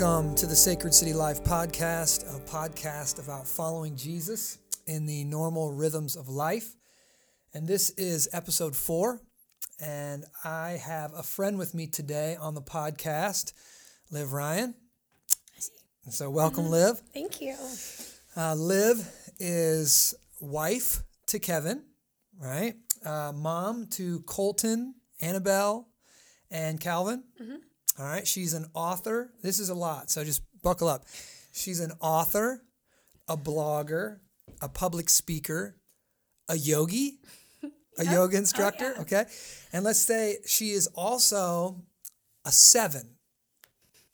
Welcome to the Sacred City Life podcast, a podcast about following Jesus in the normal rhythms of life. And this is episode four. And I have a friend with me today on the podcast, Liv Ryan. So, welcome, Liv. Thank you. Uh, Liv is wife to Kevin, right? Uh, mom to Colton, Annabelle, and Calvin. All right. She's an author. This is a lot, so just buckle up. She's an author, a blogger, a public speaker, a yogi, a yoga instructor. yeah. Okay. And let's say she is also a seven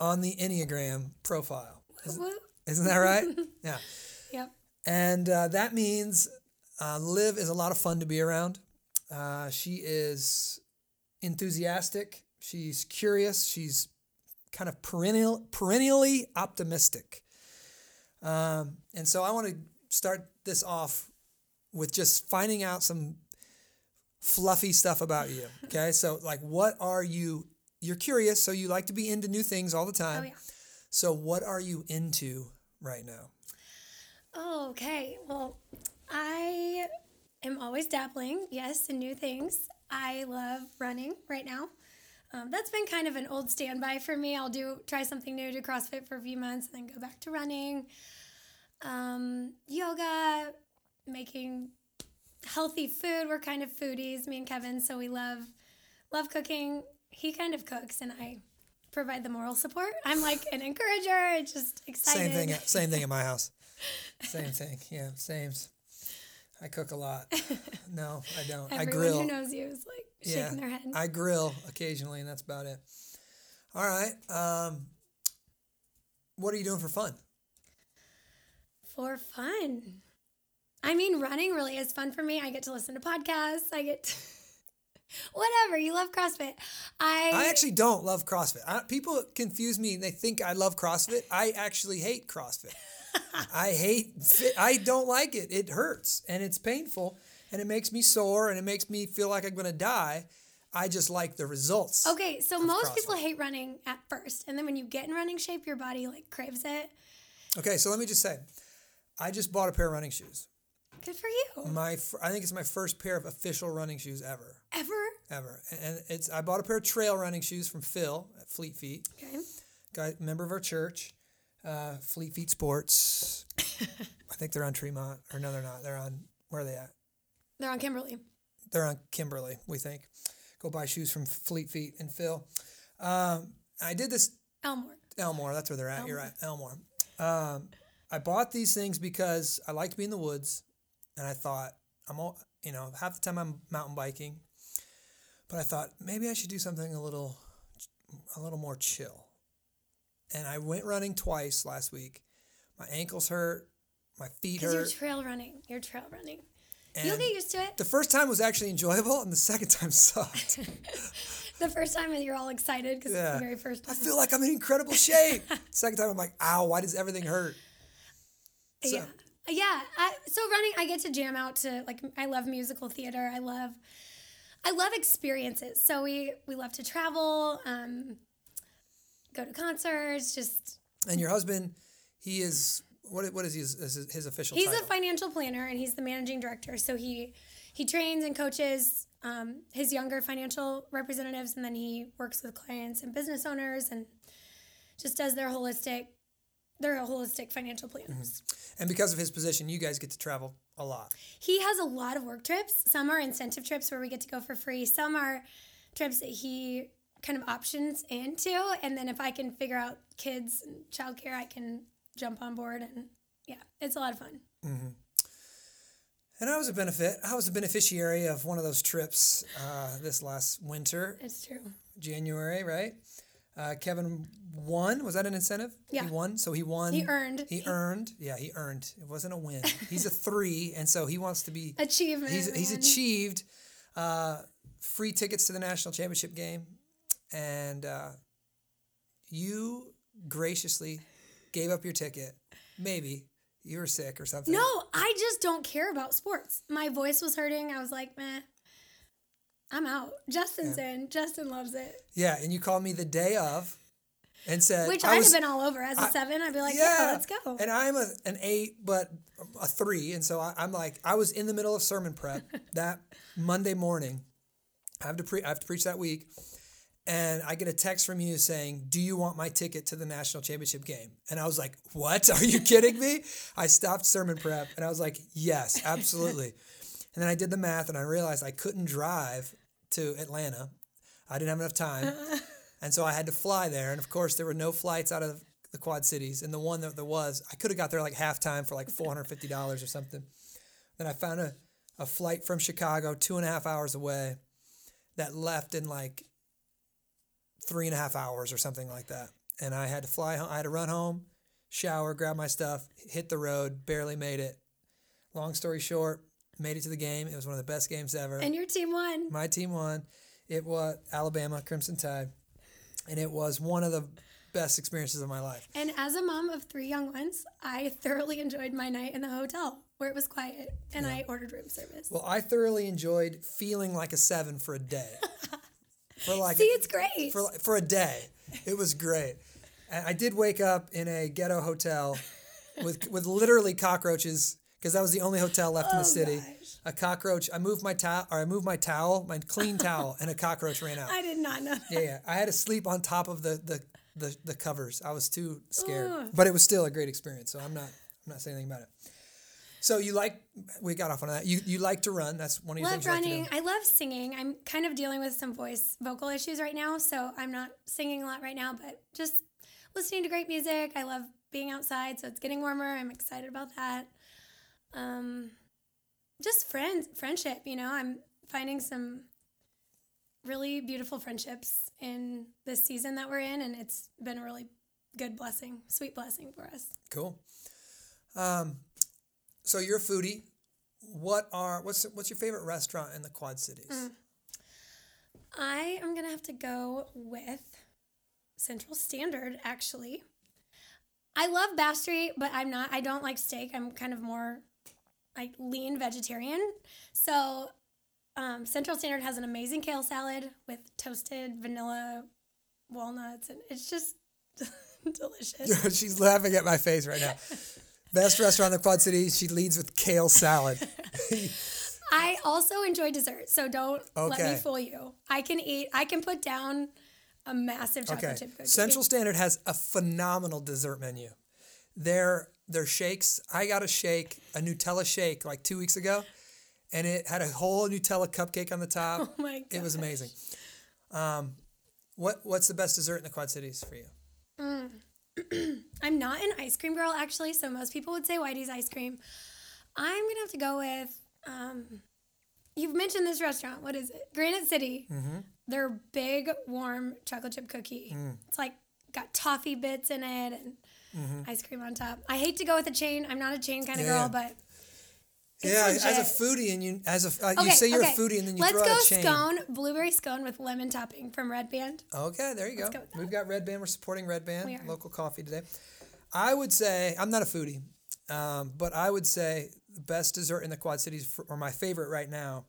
on the Enneagram profile. Woo. Isn't that right? yeah. Yep. And uh, that means uh, Liv is a lot of fun to be around. Uh, she is enthusiastic. She's curious. She's kind of perennial, perennially optimistic. Um, and so I want to start this off with just finding out some fluffy stuff about you. Okay. So, like, what are you? You're curious, so you like to be into new things all the time. Oh yeah. So, what are you into right now? Oh, okay. Well, I am always dabbling, yes, in new things. I love running right now. Um, that's been kind of an old standby for me. I'll do try something new, do CrossFit for a few months, and then go back to running. Um, yoga, making healthy food. We're kind of foodies, me and Kevin, so we love love cooking. He kind of cooks, and I provide the moral support. I'm like an encourager, It's just excited. Same thing. Same thing at my house. Same thing. Yeah, same. I cook a lot. No, I don't. I Everyone grill. who knows you is like shaking yeah, their head. I grill occasionally, and that's about it. All right. Um, what are you doing for fun? For fun. I mean, running really is fun for me. I get to listen to podcasts. I get to whatever. You love CrossFit. I, I actually don't love CrossFit. I, people confuse me and they think I love CrossFit. I actually hate CrossFit. I hate. I don't like it. It hurts and it's painful and it makes me sore and it makes me feel like I'm going to die. I just like the results. okay. So most CrossFit. people hate running at first, and then when you get in running shape, your body like craves it. Okay, so let me just say, I just bought a pair of running shoes. Good for you. My, I think it's my first pair of official running shoes ever, Ever? ever. And it's I bought a pair of trail running shoes from Phil at Fleet Feet, Okay. guy member of our church, uh, Fleet Feet Sports. I think they're on Tremont, or no, they're not. They're on where are they at? They're on Kimberly. They're on Kimberly, we think. Go buy shoes from Fleet Feet and Phil. Um, I did this Elmore. Elmore, that's where they're at. You're right, Elmore. Um, I bought these things because I like to be in the woods, and I thought I'm, all, you know, half the time I'm mountain biking, but I thought maybe I should do something a little, a little more chill. And I went running twice last week. My ankles hurt, my feet Because you're trail running. You're trail running. and You'll get used to it. the first time was actually enjoyable, and the second time sucked. The first time you're all excited because it's the very first I feel like I'm in incredible shape. Second time, I'm like, ow, why does everything hurt? So- yeah. Yeah. I, so running, I get to jam out to like I love musical theater. I love I love experiences. So we we love to travel, um, go to concerts. Just And your husband, he is what? What is his his, his official he's title? a financial planner and he's the managing director. So he he trains and coaches um, his younger financial representatives, and then he works with clients and business owners and just does their holistic. They're holistic financial planners. and because of his position, you guys get to travel a lot. He has a lot of work trips. Some are incentive trips where we get to go for free. Some are trips that he kind of options into. And then if I can figure out kids and childcare, I can jump on board. And yeah, it's a lot of fun. And I was a benefit. I was a beneficiary of one of those trips uh, this last winter, It's true. January, right? Uh, Kevin won. Was that an incentive? Yeah. He won. So he won. He earned. He earned. Yeah, he earned. It wasn't a win. He's a three, and so he wants to be. Achievement. He's he's achieved uh, free tickets to the national championship game, and uh, you graciously gave up your ticket. Maybe you were sick or something. No, I just don't care about sports. My voice was hurting. I was like, meh. I'm out. Justin's in. Justin loves it. Yeah, and you called me the day of, and said, Which I I'd was- have been all over as a seven. I'd be like, yeah, let's go. And I'm a, an eight, but a three. And so I, I'm like, I was in the middle of sermon prep that Monday morning. I have to pre- I have to preach that week. And I get a text from you saying, Do you want my ticket to the national championship game? And I was like, What? Are you kidding me? I stopped sermon prep and I was like, Yes, absolutely. and then I did the math and I realized I couldn't drive to Atlanta. I didn't have enough time. And so I had to fly there. And of course, there were no flights out of the Quad Cities. And the one that there was, I could have got there like halftime for like $450 or something. Then I found a, a flight from Chicago, two and a half hours away, that left in like three and a half hours or something like that. And I had to fly home. I had to run home, shower, grab my stuff, hit the road, barely made it. Long story short, made it to the game. It was one of the best games ever. And your team won. My team won. It was Alabama Crimson Tide, and it was one of the best experiences of my life. And as a mom of three young ones, I thoroughly enjoyed my night in the hotel where it was quiet and I ordered room service. Well, I thoroughly enjoyed feeling like a seven for a day. For like See, it's great. for for a day, it was great. And I did wake up in a ghetto hotel with with literally cockroaches because that was the only hotel left in the Oh, city. gosh. A cockroach. I moved my towel, or I moved my towel, my clean towel, and a cockroach ran out. I did not know. Yeah, yeah. I had to sleep on top of the the, the, the covers. I was too scared. Ugh. But it was still a great experience. So I'm not I'm not saying anything about it. So you like we got off on that. You you like to run. That's one of your love things like to running. do. I love singing. I'm kind of dealing with some voice vocal issues right now, so I'm not singing a lot right now, but just listening to great music. I love being outside, so it's getting warmer. I'm excited about that. Um, just friends, friendship. You know, I'm finding some really beautiful friendships in this season that we're in, and it's been a really good blessing, sweet blessing for us. Cool. Um, so you're a foodie. What are what's what's your favorite restaurant in the Quad Cities? Mm. I am gonna have to go with Central Standard. Actually, I love Bass Street, but I'm not. I don't like steak. I'm kind of more like lean vegetarian. So um, Central Standard has an amazing kale salad with toasted vanilla walnuts, and it's just delicious. She's laughing at my face right now. Best restaurant in the Quad Cities. She leads with kale salad. I also enjoy dessert, so don't let me fool you. I can eat. I can put down a massive chocolate Okay. chip cookie. Central Standard has a phenomenal dessert menu. Their their shakes. I got a shake, a Nutella shake, like two weeks ago, and it had a whole Nutella cupcake on the top. Oh my It was amazing. Um, what what's the best dessert in the Quad Cities for you? I'm not an ice cream girl, actually, so most people would say Whitey's ice cream. I'm gonna have to go with. Um, you've mentioned this restaurant. What is it? Granite City. Mm-hmm. Their big warm chocolate chip cookie. Mm. It's like got toffee bits in it and ice cream on top. I hate to go with a chain. I'm not a chain kind of Mm-hmm. Yeah, girl, yeah. but It's yeah, as a foodie, and you as a uh, you say you're okay. a foodie, and then you Let's throw go out a chain. scone, blueberry scone with lemon topping from Red Band. Okay, there you go. go. We've got Red Band. We're supporting Red Band, local coffee today. I would say I'm not a foodie, um, but I would say the best dessert in the Quad Cities, for, or my favorite right now,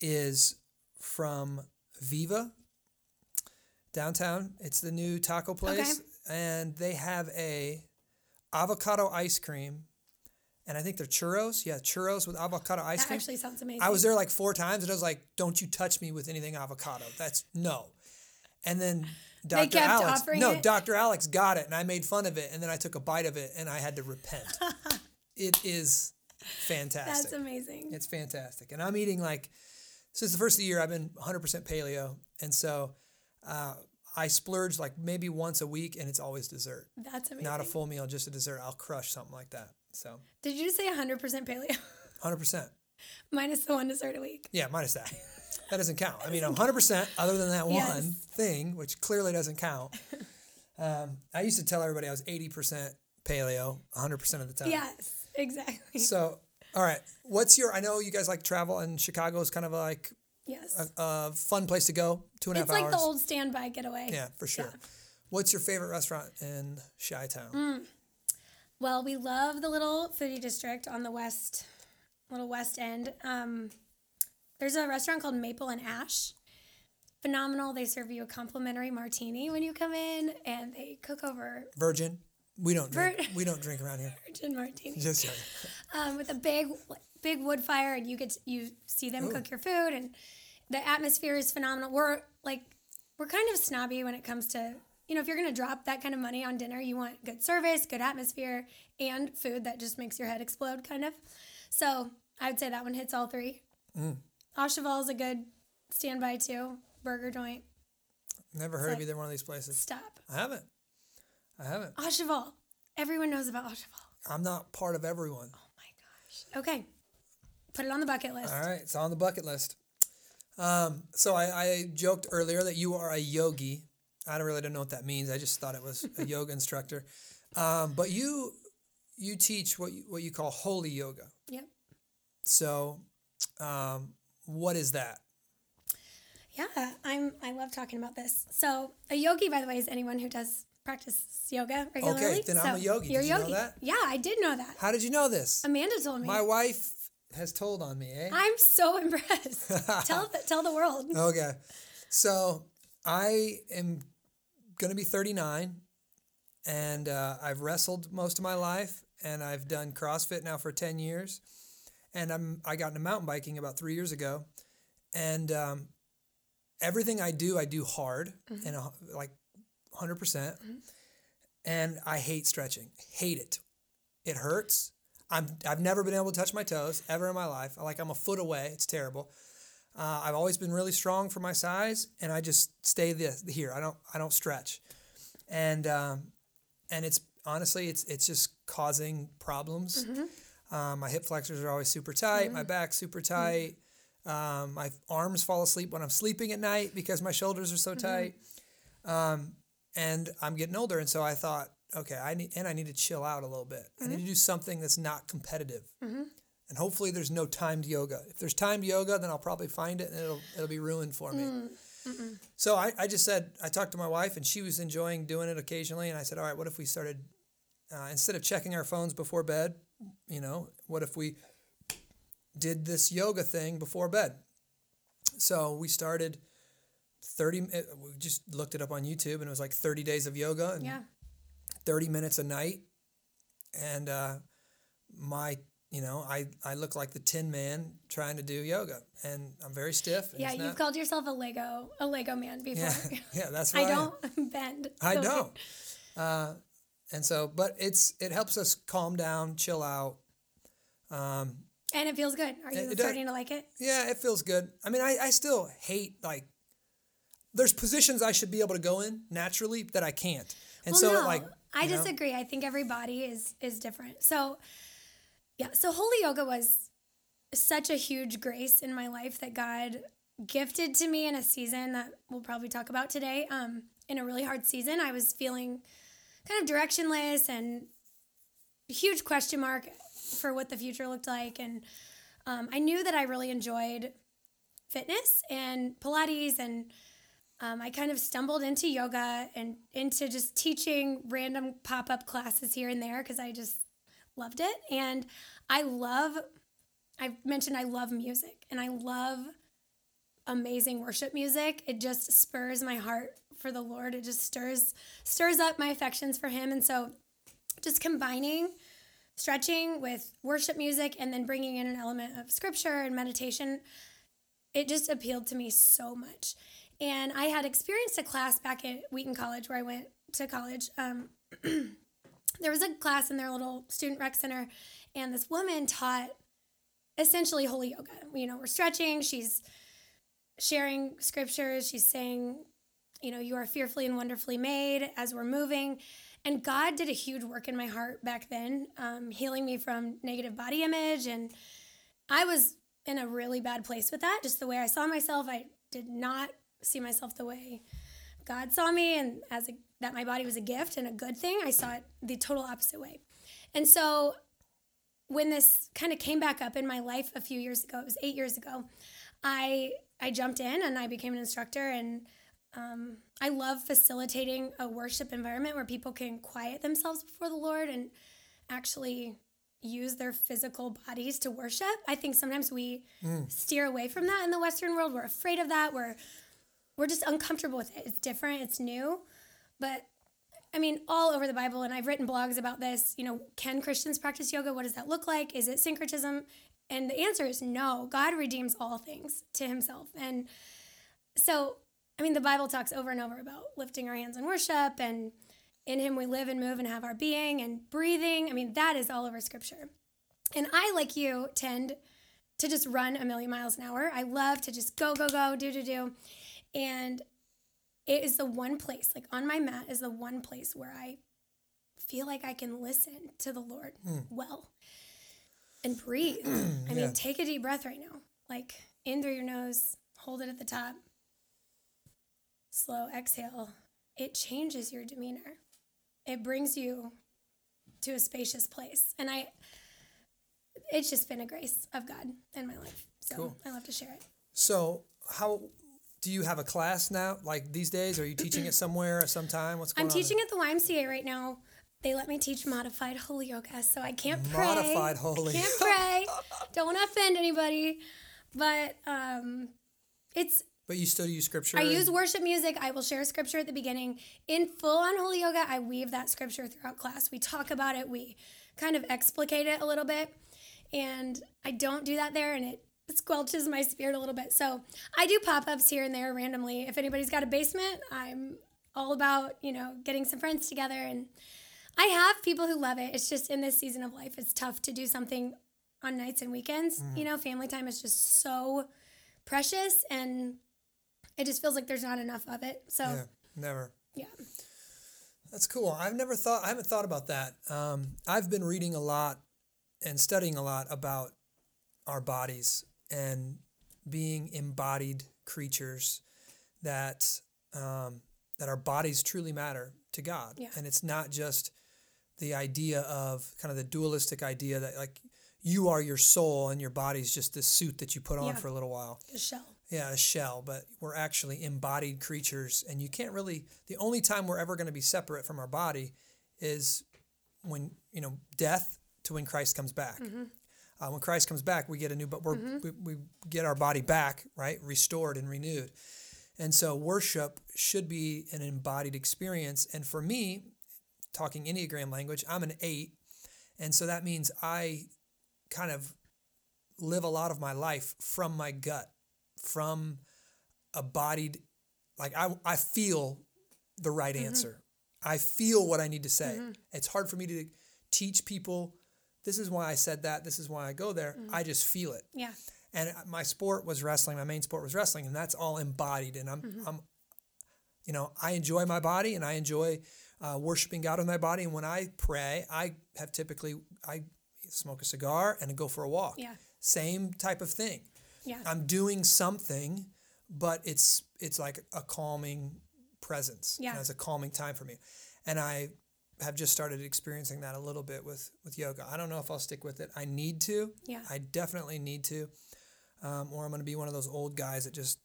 is from Viva downtown. It's the new taco place, and they have a avocado ice cream, and I think they're churros. Yeah, churros with avocado ice That cream. actually sounds amazing. I was there like four times, and I was like, "Don't you touch me with anything avocado." That's no. And then Dr. Alex, no, it? Dr. Alex got it, and I made fun of it, and then I took a bite of it, and I had to repent. it is fantastic. That's amazing. It's fantastic, and I'm eating like since the first of the year. I've been 100% paleo, and so uh, I splurge like maybe once a week, and it's always dessert, That's amazing. not a full meal, just a dessert. I'll crush something like that. So Did you say 100% paleo? 100%. Minus the one dessert a week. Yeah, minus that. That doesn't count. I mean, 100% other than that one Yes. thing, which clearly doesn't count. Um, I used to tell everybody I was 80% paleo 100% of the time. Yes, exactly. So, all right. What's your, I know you guys like travel, and Chicago is kind of like yes. a, a fun place to go, two and a half it's like the old standby getaway. yeah, for sure. What's your favorite restaurant in Chi Town? Mm. Well, we love the little foodie district on the west, little west end. Um, there's a restaurant called Maple and Ash. phenomenal. They serve you a complimentary martini when you come in, and they cook over Virgin. We don't drink. Vir- we don't drink around here. virgin martini Just joking. um, with a big big wood fire, and you get to, you see them cook your food, and the atmosphere is phenomenal. We're like we're kind of snobby when it comes to you know if you're gonna drop that kind of money on dinner, you want good service, good atmosphere, and food that just makes your head explode, kind of. So I would say that one hits all three. Mm. Au Cheval is a good standby too. Burger joint. Never heard of like- either one of these places. Stop. I haven't. I haven't. Au Cheval. Everyone knows about Au Cheval. I'm not part of everyone. Oh my gosh. Okay. Put it on the bucket list. All right, it's on the bucket list. Um, so I, I joked earlier that you are a yogi. I don't really don't know what that means. I just thought it was a yoga instructor. Um, but you you teach what you, what you call holy yoga. Yep. So, um, what is that? Yeah, I'm. I love talking about this. So, a yogi, by the way, is anyone who does practice yoga regularly. Okay, then I'm a So, yogi. You're Did you know yogi. that? Yeah, I did know that. How did you know this? Amanda told me. My wife has told on me, eh? I'm so impressed. tell the, tell the world. Okay. So I am going to be 39 and uh, I've wrestled most of my life and I've done CrossFit now for 10 years. And I'm, I got into mountain biking about three years ago. And um, everything I do, I do hard and a, like 100%. percent And I hate stretching, hate it. It hurts. I'm, I've never been able to touch my toes ever in my life. Like I'm a foot away. It's terrible. Uh, I've always been really strong for my size, and I just stay this here. I don't I don't stretch, and um, and it's honestly it's it's just causing problems. Um, my hip flexors are always super tight. My back super tight. Um, my arms fall asleep when I'm sleeping at night because my shoulders are so tight. Um, and I'm getting older, and so I thought, okay, I need and I need to chill out a little bit. I need to do something that's not competitive. And hopefully, there's no timed yoga. If there's timed yoga, then I'll probably find it, and it'll it'll be ruined for me. So I, I just said I talked to my wife, and she was enjoying doing it occasionally, and I said, all right, what if we started uh, instead of checking our phones before bed, you know, what if we did this yoga thing before bed? So we started 30 we just looked it up on YouTube and it was like 30 days of yoga and Yeah. 30 minutes a night and uh, my you know I, I look like the tin man trying to do yoga and i'm very stiff and Yeah, you've not- called yourself a Lego a Lego man before. yeah, yeah that's right. I don't bend. I So- don't. Uh, and so, but it's it helps us calm down, chill out. Um, And it feels good. Are you it does. starting to like it? yeah, it feels good. I mean, I, I still hate like there's positions I should be able to go in naturally that I can't, and well, so no, like I know? disagree. I think every body is is different. So, yeah. So holy yoga was such a huge grace in my life that God gifted to me in a season that we'll probably talk about today. Um, in a really hard season, I was feeling kind of directionless and huge question mark for what the future looked like, and um, I knew that I really enjoyed fitness and Pilates and um, I kind of stumbled into yoga and into just teaching random pop up classes here and there because I just loved it. And I love, I've mentioned I love music and I love amazing worship music. It just spurs my heart for the Lord. It just stirs stirs up my affections for Him. And so, just combining stretching with worship music and then bringing in an element of scripture and meditation, it just appealed to me so much. And I had experienced a class back at Wheaton College where I went to college. Um, there was a class in their little student rec center, and this woman taught essentially holy yoga. You know, we're stretching, she's sharing scriptures, she's saying, you know, you are fearfully and wonderfully made as we're moving. And God did a huge work in my heart back then, um, healing me from negative body image. And I was in a really bad place with that, just the way I saw myself. I did not see myself the way God saw me, and as a, that my body was a gift and a good thing. I saw it the total opposite way. And so when this kind of came back up in my life a few years ago, it was eight years ago, I I jumped in and I became an instructor and um, I love facilitating a worship environment where people can quiet themselves before the Lord and actually use their physical bodies to worship. I think sometimes we steer away from that in the Western world. We're afraid of that. We're we're just uncomfortable with it. It's different, it's new, but I mean, all over the Bible, and I've written blogs about this. You know, can Christians practice yoga? What does that look like? Is it syncretism? And the answer is no. God redeems all things to himself. And so, I mean, the Bible talks over and over about lifting our hands in worship, and in him we live and move and have our being and breathing. I mean, that is all over scripture. And I, like you, tend to just run a million miles an hour. I love to just go, go, go, do, do, do. And it is the one place, like on my mat, is the one place where I feel like I can listen to the Lord Hmm. well and breathe. I mean, take a deep breath right now. Like in through your nose, hold it at the top, slow exhale. It changes your demeanor, it brings you to a spacious place. And I, it's just been a grace of God in my life. So Cool. I love to share it. So how do you have a class now? Like these days, are you teaching it somewhere at some time? What's going on? I'm on? teaching at the YMCA right now. They let me teach modified holy yoga, so I can't pray. Modified holy Can't pray. Don't want to offend anybody, but um, it's. But you still use scripture. I use worship music. I will share scripture at the beginning. In full on holy yoga, I weave that scripture throughout class. We talk about it. We kind of explicate it a little bit, and I don't do that there, and it squelches my spirit a little bit. So I do pop ups here and there randomly. If anybody's got a basement, I'm all about you know getting some friends together and I have people who love it. It's just in this season of life, it's tough to do something on nights and weekends. Mm-hmm. You know, family time is just so precious and it just feels like there's not enough of it. So, Yeah, never. yeah. That's cool. I've never thought. I haven't thought about that. Um, I've been reading a lot and studying a lot about our bodies and being embodied creatures that um, that our bodies truly matter to God. Yeah. And it's not just the idea of kind of the dualistic idea that like you are your soul and your body's just this suit that you put on Yeah. for a little while The shell. yeah, a shell, but we're actually embodied creatures. And you can't really, the only time we're ever going to be separate from our body is when, you know, death to when Christ comes back. Uh, when Christ comes back, we get a new, but we're, mm-hmm. we, we get our body back, right? Restored and renewed. And so worship should be an embodied experience. And for me, talking Enneagram language, I'm an eight. And so that means I kind of live a lot of my life from my gut, from a bodied, like I, I feel the right mm-hmm. answer. I feel what I need to say. Mm-hmm. It's hard for me to teach people. This is why I said that. This is why I go there. I just feel it. Yeah. And my sport was wrestling. My main sport was wrestling, and that's all embodied. And I'm, I'm, you know, I enjoy my body, and I enjoy uh, worshiping God with my body. And when I pray, I have typically I smoke a cigar and I go for a walk. Yeah. Same type of thing. Yeah. I'm doing something, but it's it's like a calming presence. Yeah. And it's a calming time for me. And I have just started experiencing that a little bit with with yoga. I don't know if I'll stick with it. I need to. Yeah. I definitely need to. Um, or I'm going to be one of those old guys that just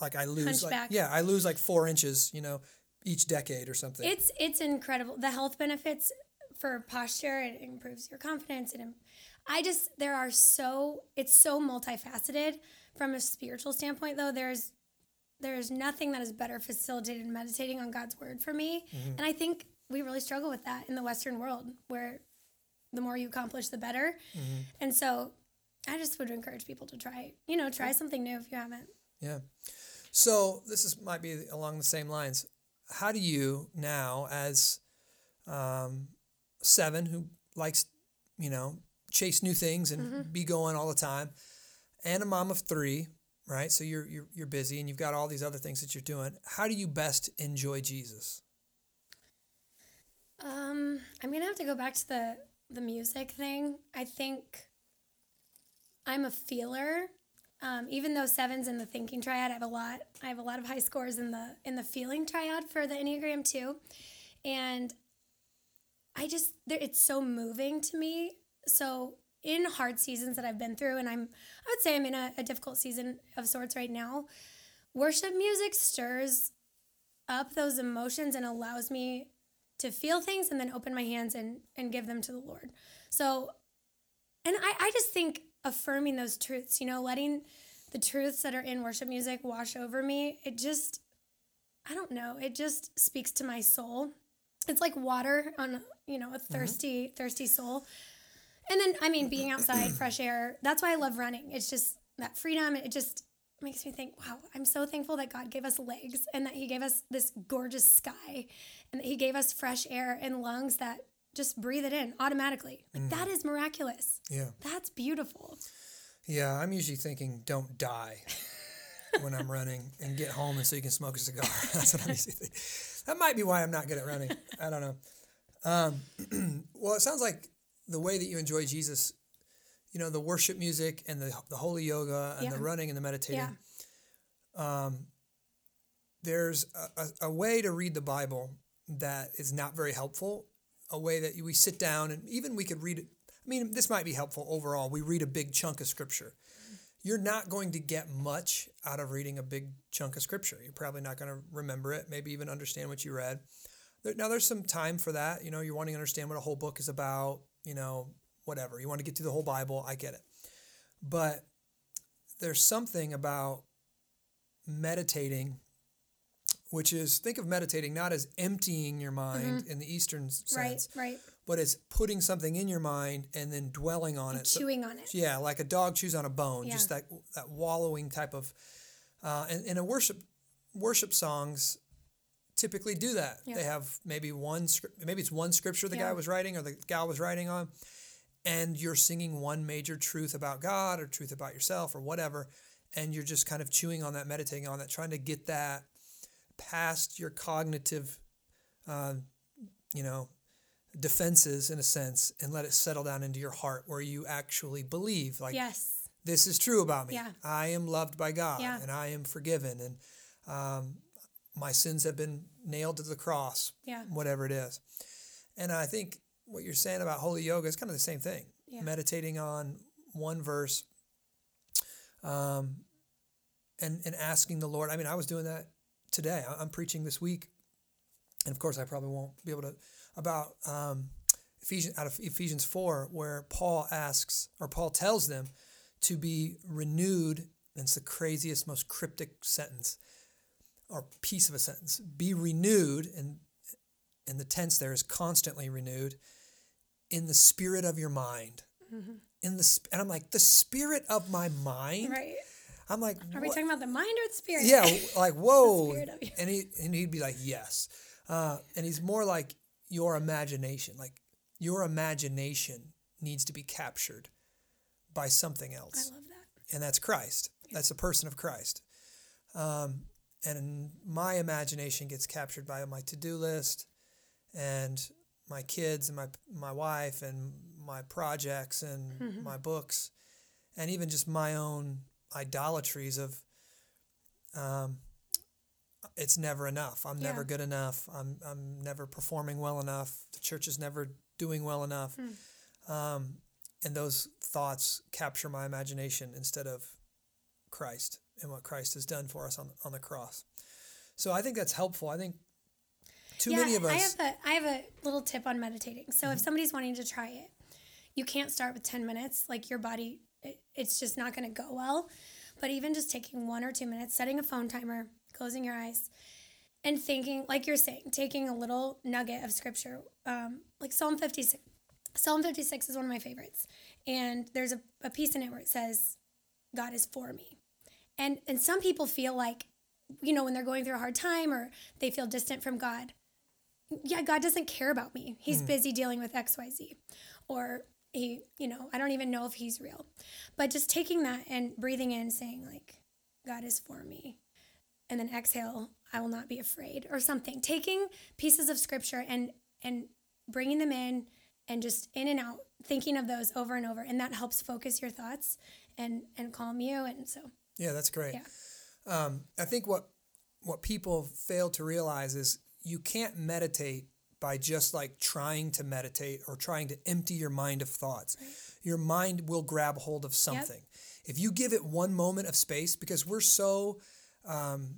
like I lose like yeah, I lose like 4 inches, you know, each decade or something. It's it's incredible. The health benefits for posture, it improves your confidence. It, im- I just there are so it's so multifaceted from a spiritual standpoint. Though there's there's nothing that is better facilitated meditating on God's word for me, and I think we really struggle with that in the Western world, where the more you accomplish, the better. And so, I just would encourage people to try you know try something new if you haven't. Yeah. So this is might be along the same lines. How do you now, as um, seven, who likes, you know, chase new things and be going all the time, and a mom of three, right? So you're you're you're busy and you've got all these other things that you're doing. How do you best enjoy Jesus? Um, I'm gonna have to go back to the the music thing. I think I'm a feeler. Um, even though sevens in the thinking triad, I have a lot. I have a lot of high scores in the in the feeling triad for the enneagram too, and I just it's so moving to me. So in hard seasons that I've been through, and I'm I would say I'm in a, a difficult season of sorts right now. Worship music stirs up those emotions and allows me to feel things and then open my hands and and give them to the Lord. So and I, I just think affirming those truths, you know, letting the truths that are in worship music wash over me, it just, I don't know, it just speaks to my soul. It's like water on, you know, a mm-hmm. thirsty, thirsty soul. And then, I mean, being outside, fresh air, that's why I love running. It's just that freedom. It just makes me think, wow, I'm so thankful that God gave us legs and that He gave us this gorgeous sky and that He gave us fresh air and lungs that just breathe it in automatically. Like, that is miraculous. Yeah. That's beautiful. Yeah, I'm usually thinking, don't die when I'm running and get home and so you can smoke a cigar. That's what I'm usually thinking. That might be why I'm not good at running. I don't know. Um, well, it sounds like the way that you enjoy Jesus, you know, the worship music and the, the holy yoga and the running and the meditating. Yeah. Um, there's a, a, a way to read the Bible that is not very helpful. A way that we sit down and even we could read it. I mean, this might be helpful overall. We read a big chunk of scripture. You're not going to get much out of reading a big chunk of scripture. You're probably not going to remember it, maybe even understand what you read. There, now, there's some time for that. You know, you're wanting to understand what a whole book is about, you know, whatever. You want to get through the whole Bible. I get it. But there's something about meditating, which is think of meditating not as emptying your mind in the Eastern sense, Right, right. but as putting something in your mind and then dwelling on it. So- Chewing on it. yeah, like a dog chews on a bone, yeah. just that that wallowing type of. Uh, and in a worship worship songs, typically do that. Yeah. They have maybe one maybe it's one scripture the Yeah. guy was writing or the gal was writing on, and you're singing one major truth about God or truth about yourself or whatever, and you're just kind of chewing on that, meditating on that, trying to get that past your cognitive, uh, you know, defenses in a sense, and let it settle down into your heart where you actually believe, like Yes. this is true about me. Yeah. I am loved by God, Yeah. and I am forgiven, and um, my sins have been nailed to the cross Yeah. whatever it is. And I think what you're saying about holy yoga is kind of the same thing. Yeah. Meditating on one verse um, and, and asking the Lord. I mean, I was doing that today. I'm preaching this week. And of course, I probably won't be able to, about um, Ephesians, out of Ephesians 4, where Paul asks, or Paul tells them to be renewed. And it's the craziest, most cryptic sentence or piece of a sentence. Be renewed, and and the tense there is constantly renewed in the spirit of your mind. In the sp- and I'm like the spirit of my mind. Right. I'm like, Are we talking about the mind or the spirit? yeah, like whoa. spirit of you. and he and he'd be like, yes. Uh, and he's more like your imagination. Like your imagination needs to be captured by something else I love that. and that's Christ. That's the person of Christ. Um, and my imagination gets captured by my to-do list and my kids and my my wife and my projects and my books and even just my own idolatries of um, it's never enough. I'm never good enough. I'm I'm never performing well enough. The church is never doing well enough. Um, and those thoughts capture my imagination instead of Christ and what Christ has done for us on on the cross. So I think that's helpful. I think too yeah, many of I us. Mm-hmm. have a I have a little tip on meditating. So if somebody's wanting to try it, you can't start with 10 minutes. Like your body it, it's just not going to go well. But even just taking 1 or 2 minutes, setting a phone timer, closing your eyes and thinking like you're saying, taking a little nugget of scripture um, like Psalm 56. Psalm 56 is one of my favorites. And there's a, a piece in it where it says God is for me. And and some people feel like you know when they're going through a hard time or they feel distant from God yeah, God doesn't care about me. He's busy dealing with XYZ. Or he, you know, I don't even know if he's real. But just taking that and breathing in, saying, like, God is for me. And then exhale, I will not be afraid or something. Taking pieces of scripture and and bringing them in and just in and out, thinking of those over and over. And that helps focus your thoughts and and calm you. And so Yeah, that's great. Yeah. Um, I think what what people fail to realize is you can't meditate by just like trying to meditate or trying to empty your mind of thoughts. Your mind will grab hold of something. If you give it one moment of space, because we're so um,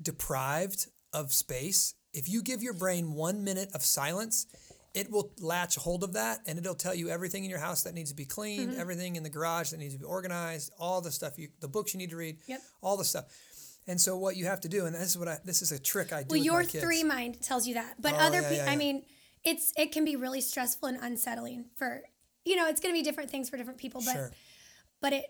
deprived of space, if you give your brain one minute of silence, it will latch hold of that and it'll tell you everything in your house that needs to be cleaned, Mm-hmm. everything in the garage that needs to be organized, all the stuff you, the books you need to read, Yep. all the stuff. And so what you have to do, and this is what I, this is a trick I do Well, with your my kids. three mind tells you that, but Oh, other yeah, people, yeah, I mean, it's it can be really stressful and unsettling for you know, it's going to be different things for different people, but Sure. but it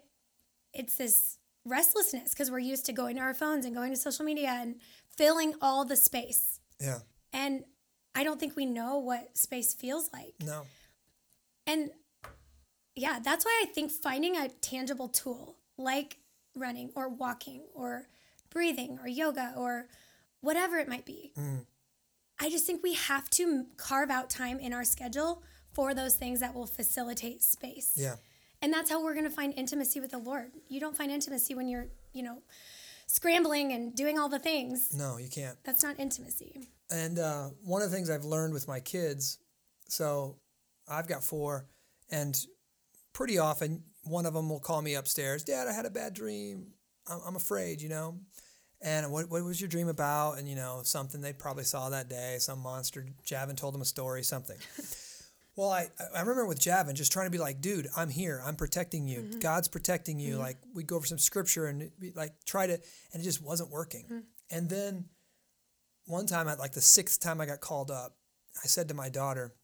it's this restlessness because we're used to going to our phones and going to social media and filling all the space, Yeah. and I don't think we know what space feels like. No. And yeah, that's why I think finding a tangible tool like running or walking or breathing or yoga or whatever it might be. Mm. I just think we have to carve out time in our schedule for those things that will facilitate space. Yeah. And that's how we're going to find intimacy with the Lord. You don't find intimacy when you're, you know, scrambling and doing all the things. No, you can't. That's not intimacy. And uh, one of the things I've learned with my kids, so I've got four, and pretty often one of them will call me upstairs, Dad, I had a bad dream. I'm, I'm afraid, you know. And what, what was your dream about? And, you know, something they probably saw that day, some monster. Javin told them a story, something. well, I, I remember with Javin just trying to be like, dude, I'm here. I'm protecting you. Mm-hmm. God's protecting you. Mm-hmm. Like, we go over some scripture and like try to, and it just wasn't working. Mm-hmm. And then one time at like the sixth time I got called up, I said to my daughter,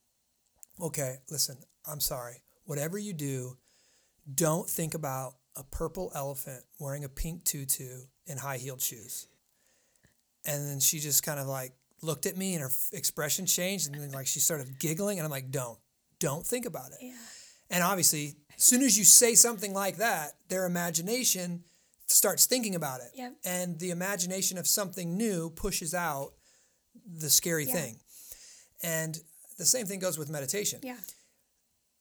okay, listen, I'm sorry. Whatever you do, don't think about a purple elephant wearing a pink tutu and high heeled shoes. And then she just kind of like looked at me and her f- expression changed. And then like she started giggling. And I'm like, don't, don't think about it. Yeah. And obviously, as soon as you say something like that, their imagination starts thinking about it. Yep. And the imagination of something new pushes out the scary Yeah. thing. And the same thing goes with meditation. Yeah.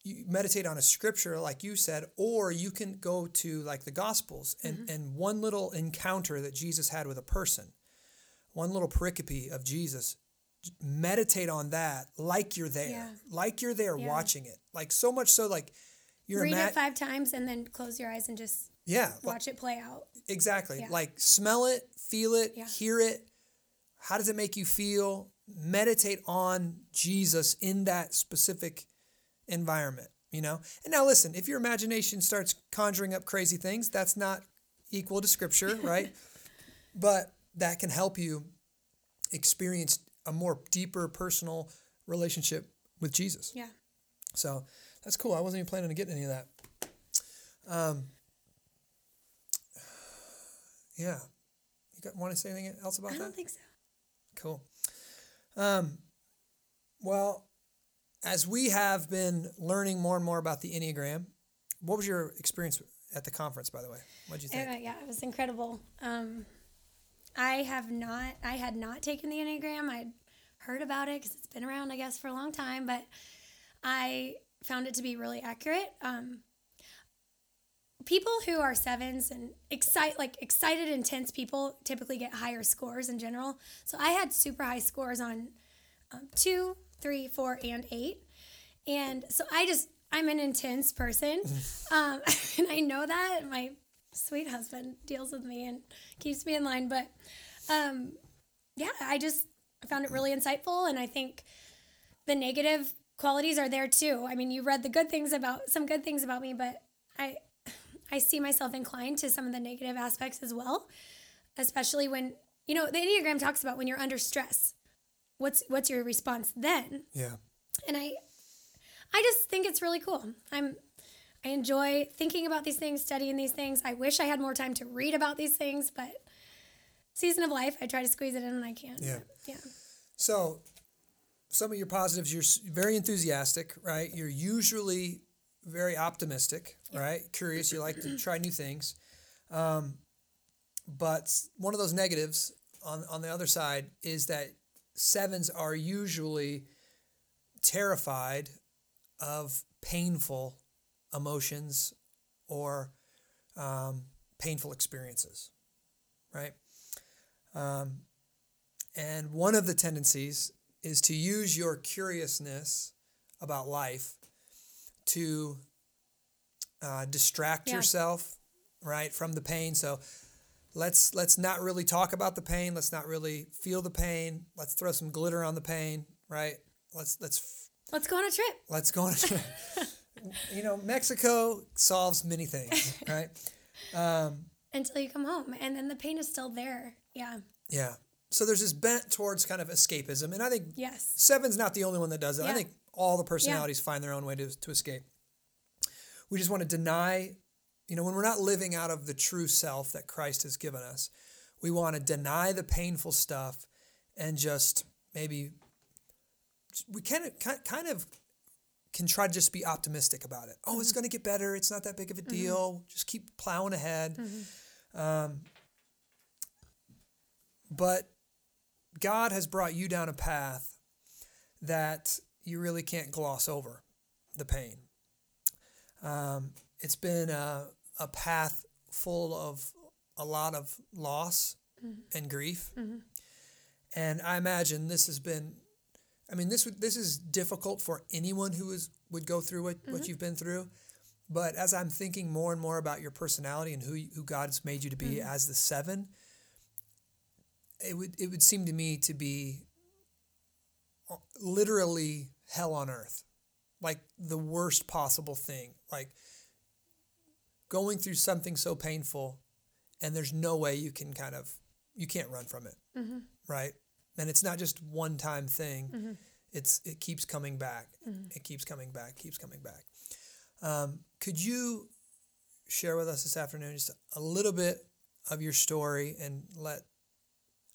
You meditate on a scripture, like you said, or you can go to like the Gospels and, Mm-hmm. and one little encounter that Jesus had with a person, one little pericope of Jesus. Meditate on that like you're there, Yeah. like you're there Yeah. watching it. Like so much so, like you're Read ima- it five times and then close your eyes and just yeah, like- watch it play out. Exactly. Yeah. Like smell it, feel it, hear it. How does it make you feel? Meditate on Jesus in that specific environment, you know? And now listen, if your imagination starts conjuring up crazy things, that's not equal to scripture, right? but that can help you experience a more deeper personal relationship with Jesus. Yeah. So that's cool. I wasn't even planning to get any of that. Um, yeah. You got, want to say anything else about that? I don't think so. Cool. Um, well, as we have been learning more and more about the Enneagram, what was your experience at the conference, by the way? What did you think? Uh, yeah, it was incredible. Um, I have not, I had not taken the Enneagram. I'd heard about it because it's been around, I guess, for a long time, but I found it to be really accurate. Um, people who are sevens and excite, like excited, intense people typically get higher scores in general. So I had super high scores on um, two, three, four, and eight. And so I just, I'm an intense person. um, and I know that. My sweet husband deals with me and keeps me in line. But um, yeah, I just found it really insightful. And I think the negative qualities are there too. I mean, you read the good things about some good things about me, but I, I see myself inclined to some of the negative aspects as well, especially when, you know, the Enneagram talks about when you're under stress. What's what's your response then? Yeah. and I I just think it's really cool. I'm I enjoy thinking about these things, studying these things. I wish I had more time to read about these things, but season of life, I try to squeeze it in when I can. Yeah. Yeah. So, some of your positives, you're very enthusiastic, right? You're usually very optimistic, right? Curious, you like to try new things. Um, but one of those negatives on, on the other side is that sevens are usually terrified of painful emotions or um, painful experiences, right? Um, and one of the tendencies is to use your curiousness about life to uh, distract Yeah. yourself, right, from the pain. So let's let's not really talk about the pain. Let's not really feel the pain. Let's throw some glitter on the pain, right? Let's let's Let's go on a trip. Let's go on a trip. you know, Mexico solves many things, right? Um, Until you come home, and then the pain is still there. Yeah. yeah. So there's this bent towards kind of escapism, and I think Yes. Seven's not the only one that does it. I think all the personalities find their own way to, to escape. We just want to deny, you know, when we're not living out of the true self that Christ has given us, we want to deny the painful stuff and just maybe we kind of kind of can try to just be optimistic about it. Oh, it's going to get better. It's not that big of a deal. Just keep plowing ahead. Um, but God has brought you down a path that you really can't gloss over the pain. Um, it's been a, a path full of a lot of loss mm-hmm. and grief. Mm-hmm. And I imagine this has been, I mean, this would, this is difficult for anyone who is would go through what, what mm-hmm. you've been through. But as I'm thinking more and more about your personality and who who God's made you to be as the seven, it would it would seem to me to be uh, literally hell on earth, like the worst possible thing, like going through something so painful, and there's no way you can kind of you can't run from it, right? And it's not just one time thing; it's it keeps coming back, it keeps coming back, keeps coming back. Um, could you share with us this afternoon just a little bit of your story and let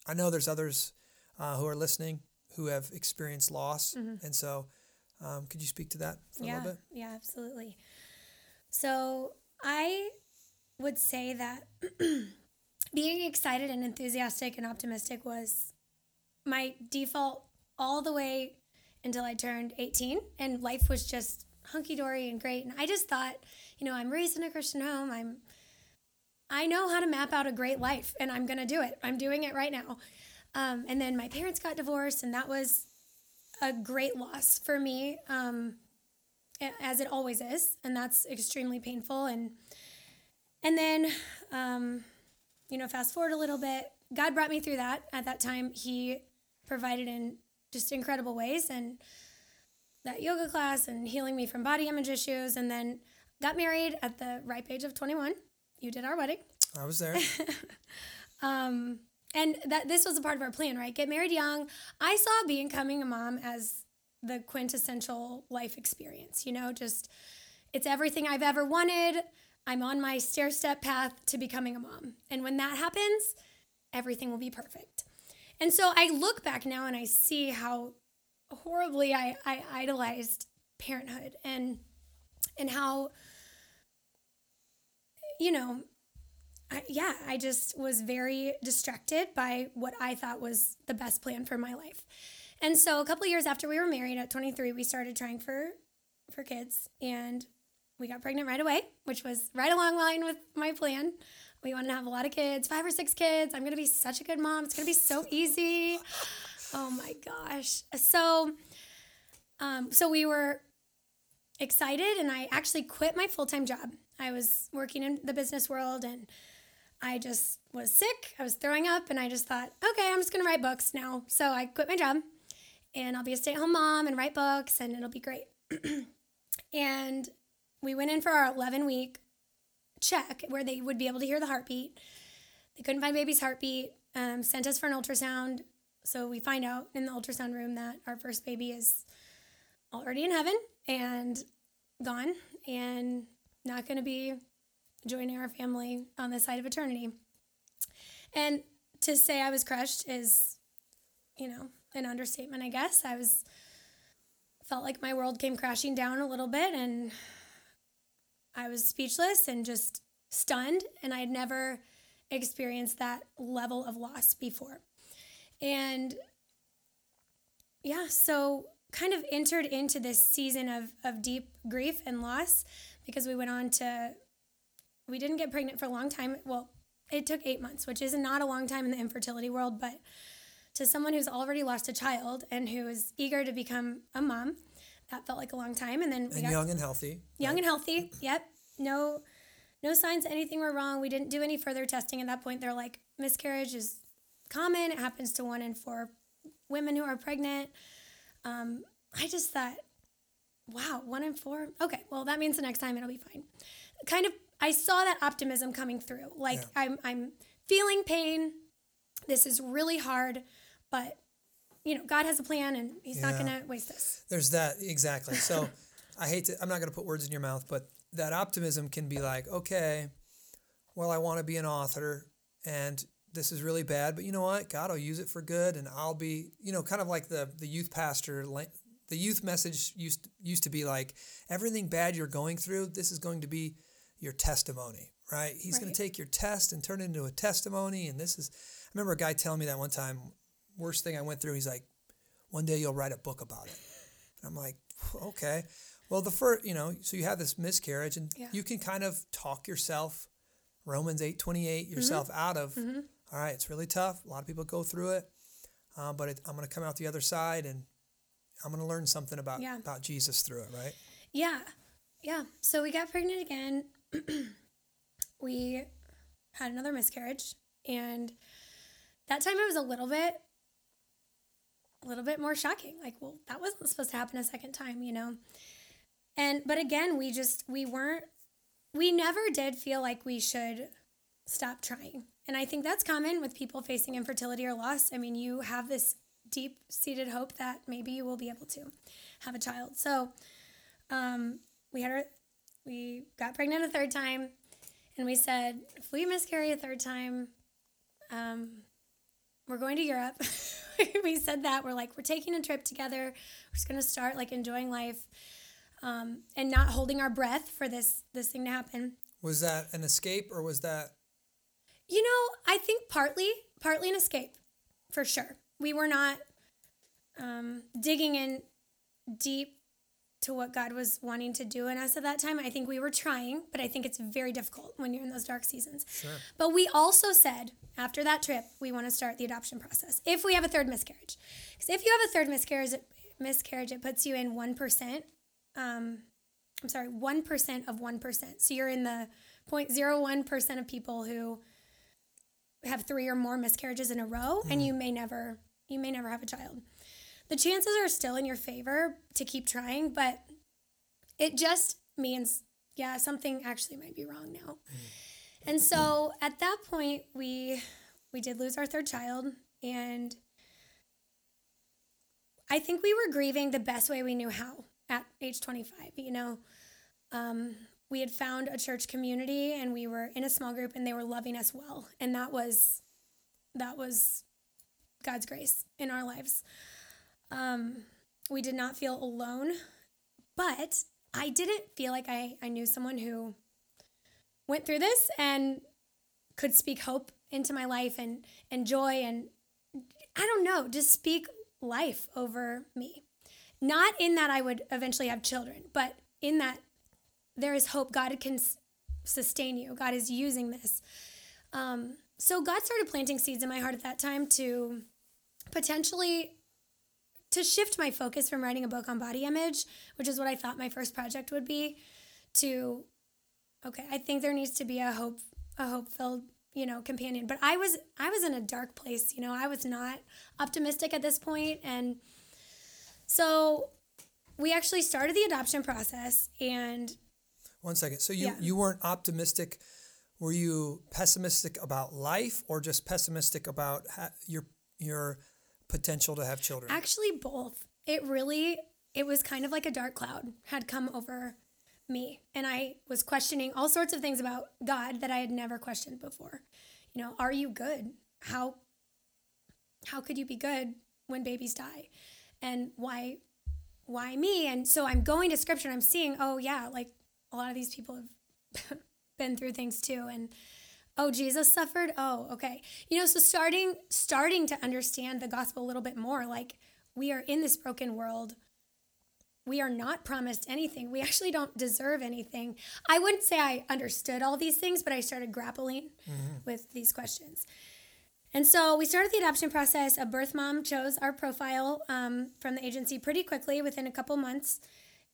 I know there's others uh, who are listening who have experienced loss, and so um, could you speak to that for a little bit? Yeah, absolutely. So I would say that being excited and enthusiastic and optimistic was my default all the way until I turned 18 and life was just hunky dory and great. And I just thought, you know, I'm raised in a Christian home. I'm I know how to map out a great life and I'm going to do it. I'm doing it right now. Um, and then my parents got divorced and that was a great loss for me. Um, as it always is, and that's extremely painful. And and then, um, you know, fast forward a little bit, God brought me through that. At that time, He provided in just incredible ways, and that yoga class, and healing me from body image issues, and then got married at the ripe age of 21. You did our wedding. I was there. Um, and that this was a part of our plan, right? Get married young. I saw being coming a mom as the quintessential life experience, you know, just it's everything I've ever wanted. I'm on my stair step path to becoming a mom. And when that happens, everything will be perfect. And so I look back now and I see how horribly I, I idolized parenthood and and how you know I, yeah, I just was very distracted by what I thought was the best plan for my life. And so a couple years after we were married at 23, we started trying for for kids and we got pregnant right away, which was right along line with my plan. We wanted to have a lot of kids, five or six kids. I'm going to be such a good mom. It's going to be so easy. Oh my gosh. So um so we were excited and I actually quit my full-time job. I was working in the business world and I just was sick. I was throwing up, and I just thought, okay, I'm just gonna write books now. So I quit my job, and I'll be a stay-at-home mom and write books, and it'll be great. and we went in for our 11 week check where they would be able to hear the heartbeat. They couldn't find baby's heartbeat. Um, sent us for an ultrasound. So we find out in the ultrasound room that our first baby is already in heaven and gone and not going to be joining our family on this side of eternity. And to say I was crushed is, you know, an understatement, I guess. I was felt like my world came crashing down a little bit and I was speechless and just stunned and I had never experienced that level of loss before. And yeah, so kind of entered into this season of, of deep grief and loss because we went on to we didn't get pregnant for a long time. Well, it took eight months, which is not a long time in the infertility world, but to someone who's already lost a child and who is eager to become a mom, that felt like a long time. And then we and got young and healthy. young and healthy. Yep. No no signs anything were wrong. We didn't do any further testing at that point. They're like miscarriage is common. It happens to one in four women who are pregnant. Um, I just thought, wow, one in four. Okay, well that means the next time it'll be fine. Kind of, I saw that optimism coming through. Like Yeah. I'm, I'm feeling pain. This is really hard, but you know, God has a plan, and He's not going to waste this. There's that exactly. So I hate to. I'm not going to put words in your mouth, but that optimism can be like, okay, well, I want to be an author, and this is really bad, but you know what? God will use it for good, and I'll be, you know, kind of like the the youth pastor. The youth message used used to be like, everything bad you're going through, this is going to be your testimony, right? He's going to take your test and turn it into a testimony, and this is. I remember a guy telling me that one time. Worst thing I went through, he's like, one day you'll write a book about it. And I'm like, okay. Well, the first, you know, so you have this miscarriage, and Yeah. you can kind of talk yourself, Romans eight twenty eight, yourself out of. "All right, it's really tough. A lot of people go through it, uh, but it, I'm going to come out the other side, and I'm going to learn something about Yeah. about Jesus through it, right? Yeah. Yeah. So we got pregnant again. we had another miscarriage. And that time it was a little bit, a little bit more shocking. Like, well, that wasn't supposed to happen a second time, you know? And, but again, we just, we weren't, we never did feel like we should stop trying. And I think that's common with people facing infertility or loss. I mean, you have this deep seated hope that maybe you will be able to have a child. So, um, we had our, we got pregnant a third time, and we said if we miscarry a third time, um, we're going to Europe. we said that we're like we're taking a trip together. We're just gonna start like enjoying life, um, and not holding our breath for this this thing to happen. Was that an escape, or was that You know, I think partly, partly an escape, for sure. We were not um, digging in deep to what God was wanting to do in us at that time. I think we were trying, but I think it's very difficult when you're in those dark seasons. sure? But we also said after that trip, we want to start the adoption process if we have a third miscarriage. Because if you have a third miscarriage, miscarriage, it puts you in one percent. Um, I'm sorry, one percent of one percent. So you're in the 0.01 percent of people who have three or more miscarriages in a row, and you may never, you may never have a child. The chances are still in your favor to keep trying, but it just means, yeah, something actually might be wrong now. And so at that point, we we did lose our third child, and I think we were grieving the best way we knew how at age 25. You know, um, we had found a church community, and we were in a small group, and they were loving us well, and that was that was God's grace in our lives. Um, we did not feel alone, but I didn't feel like I, I knew someone who went through this and could speak hope into my life and, and joy and I don't know, just speak life over me. Not in that I would eventually have children, but in that there is hope. God can sustain you. God is using this. Um, so God started planting seeds in my heart at that time to potentially to shift my focus from writing a book on body image, which is what I thought my first project would be, to okay, I think there needs to be a hope a hope filled you know companion. But I was I was in a dark place. You know, I was not optimistic at this point, and so we actually started the adoption process and One second. So you Yeah. you weren't optimistic. Were you pessimistic about life, or just pessimistic about ha- your your potential to have children? Actually, both. It really, it was kind of like a dark cloud had come over me. And I was questioning all sorts of things about God that I had never questioned before. You know, are you good? How, how could you be good when babies die? And why, why me? And so I'm going to scripture and I'm seeing, oh yeah, like a lot of these people have been through things too. And oh jesus suffered? Oh okay. You know so starting starting to understand the gospel a little bit more like we are in this broken world. We are not promised anything. We actually don't deserve anything. I wouldn't say i understood all these things but i started grappling with these questions. And so we started the adoption process. A birth mom chose our profile um, from the agency pretty quickly within a couple months.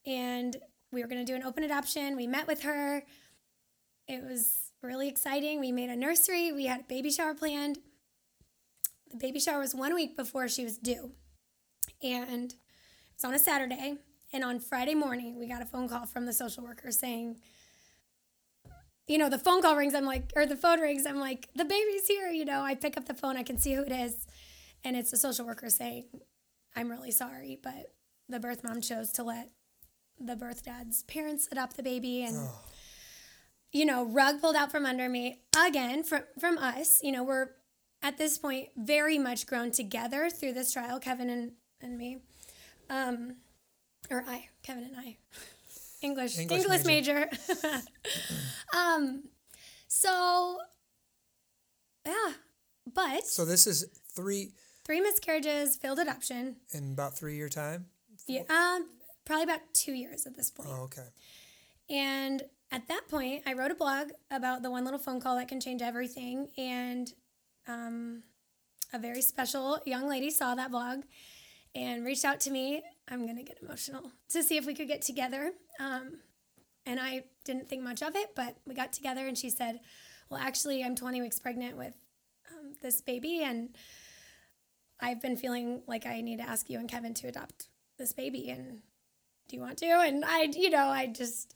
And we were going to do an open adoption. We met with her. It was really exciting. We made a nursery. We had a baby shower planned. The baby shower was one week before she was due. And it was on a Saturday. And on Friday morning, we got a phone call from the social worker saying, you know, the phone call rings. I'm like, or the phone rings. I'm like, the baby's here. You know, I pick up the phone. I can see who it is. And it's the social worker saying, I'm really sorry, but the birth mom chose to let the birth dad's parents adopt the baby. And, Oh. You know, rug pulled out from under me again from, from us. You know, we're at this point very much grown together through this trial, Kevin and, and me. Um, or I, Kevin and I. English, English English, major. um, so yeah, but So this is three three miscarriages, failed adoption. in about three year time. Yeah, um, probably about two years at this point. Oh, okay. And at that point, I wrote a blog about the one little phone call that can change everything. And um, a very special young lady saw that blog and reached out to me. I'm going to get emotional to see if we could get together. Um, and I didn't think much of it, but we got together and she said, Well, actually, I'm 20 weeks pregnant with um, this baby. And I've been feeling like I need to ask you and Kevin to adopt this baby. And do you want to? And I, you know, I just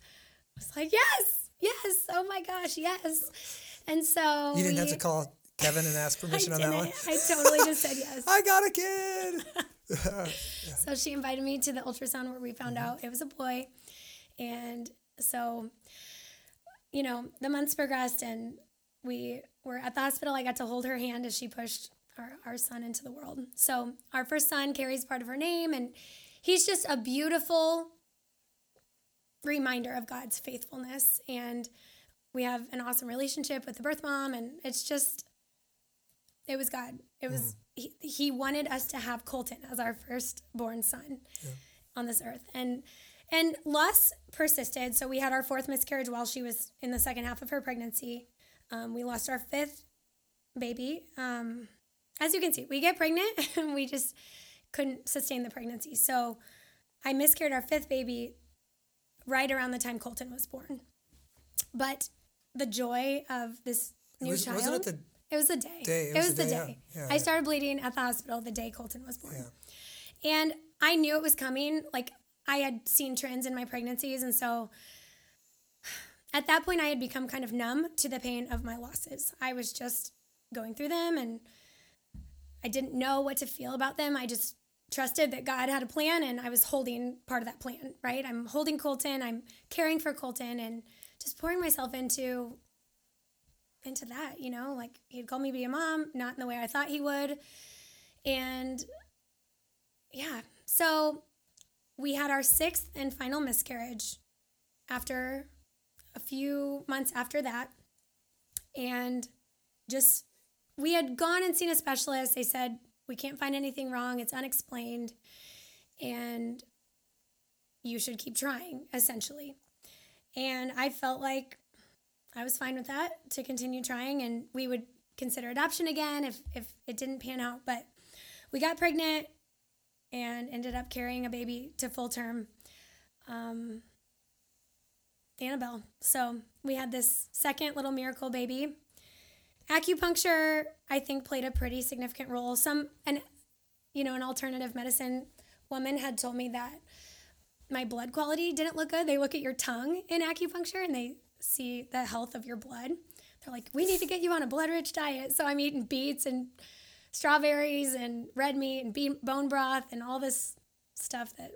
was like, yes, yes, oh my gosh, yes. And so You didn't have to call Kevin and ask permission on that one. I totally just said yes. I got a kid. So she invited me to the ultrasound where we found mm-hmm. out it was a boy. And so, you know, the months progressed and we were at the hospital. I got to hold her hand as she pushed our, our son into the world. So our first son carries part of her name and he's just a beautiful reminder of God's faithfulness. And we have an awesome relationship with the birth mom and it's just it was God. It was he, he wanted us to have Colton as our firstborn son on this earth. And and loss persisted. So we had our fourth miscarriage while she was in the second half of her pregnancy. Um, we lost our fifth baby. Um, as you can see, we get pregnant and we just couldn't sustain the pregnancy. So I miscarried our fifth baby right around the time Colton was born. But the joy of this new Was, child. wasn't it the It was the day. Day, It, was, the day. yeah. Yeah, I started bleeding at the hospital the day Colton was born. Yeah. And I knew it was coming. Like I had seen trends in my pregnancies. And so at that point, I had become kind of numb to the pain of my losses. I was just going through them and I didn't know what to feel about them. I just trusted that God had a plan and I was holding part of that plan, right? I'm holding Colton, I'm caring for Colton and just pouring myself into into that, you know, like he'd called me to be a mom, not in the way I thought he would. And yeah, so we had our sixth and final miscarriage after a few months after that. And just, we had gone and seen a specialist. They said, we can't find anything wrong, it's unexplained. And you should keep trying, essentially. And I felt like I was fine with that to continue trying, and we would consider adoption again if, if it didn't pan out. But we got pregnant and ended up carrying a baby to full term, um, Annabelle. So we had this second little miracle baby. Acupuncture, I think, played a pretty significant role. Some, and you know, an alternative medicine woman had told me that my blood quality didn't look good. They look at your tongue in acupuncture and they see the health of your blood. They're like, we need to get you on a blood rich diet. So I'm eating beets and strawberries and red meat and bean, bone broth and all this stuff that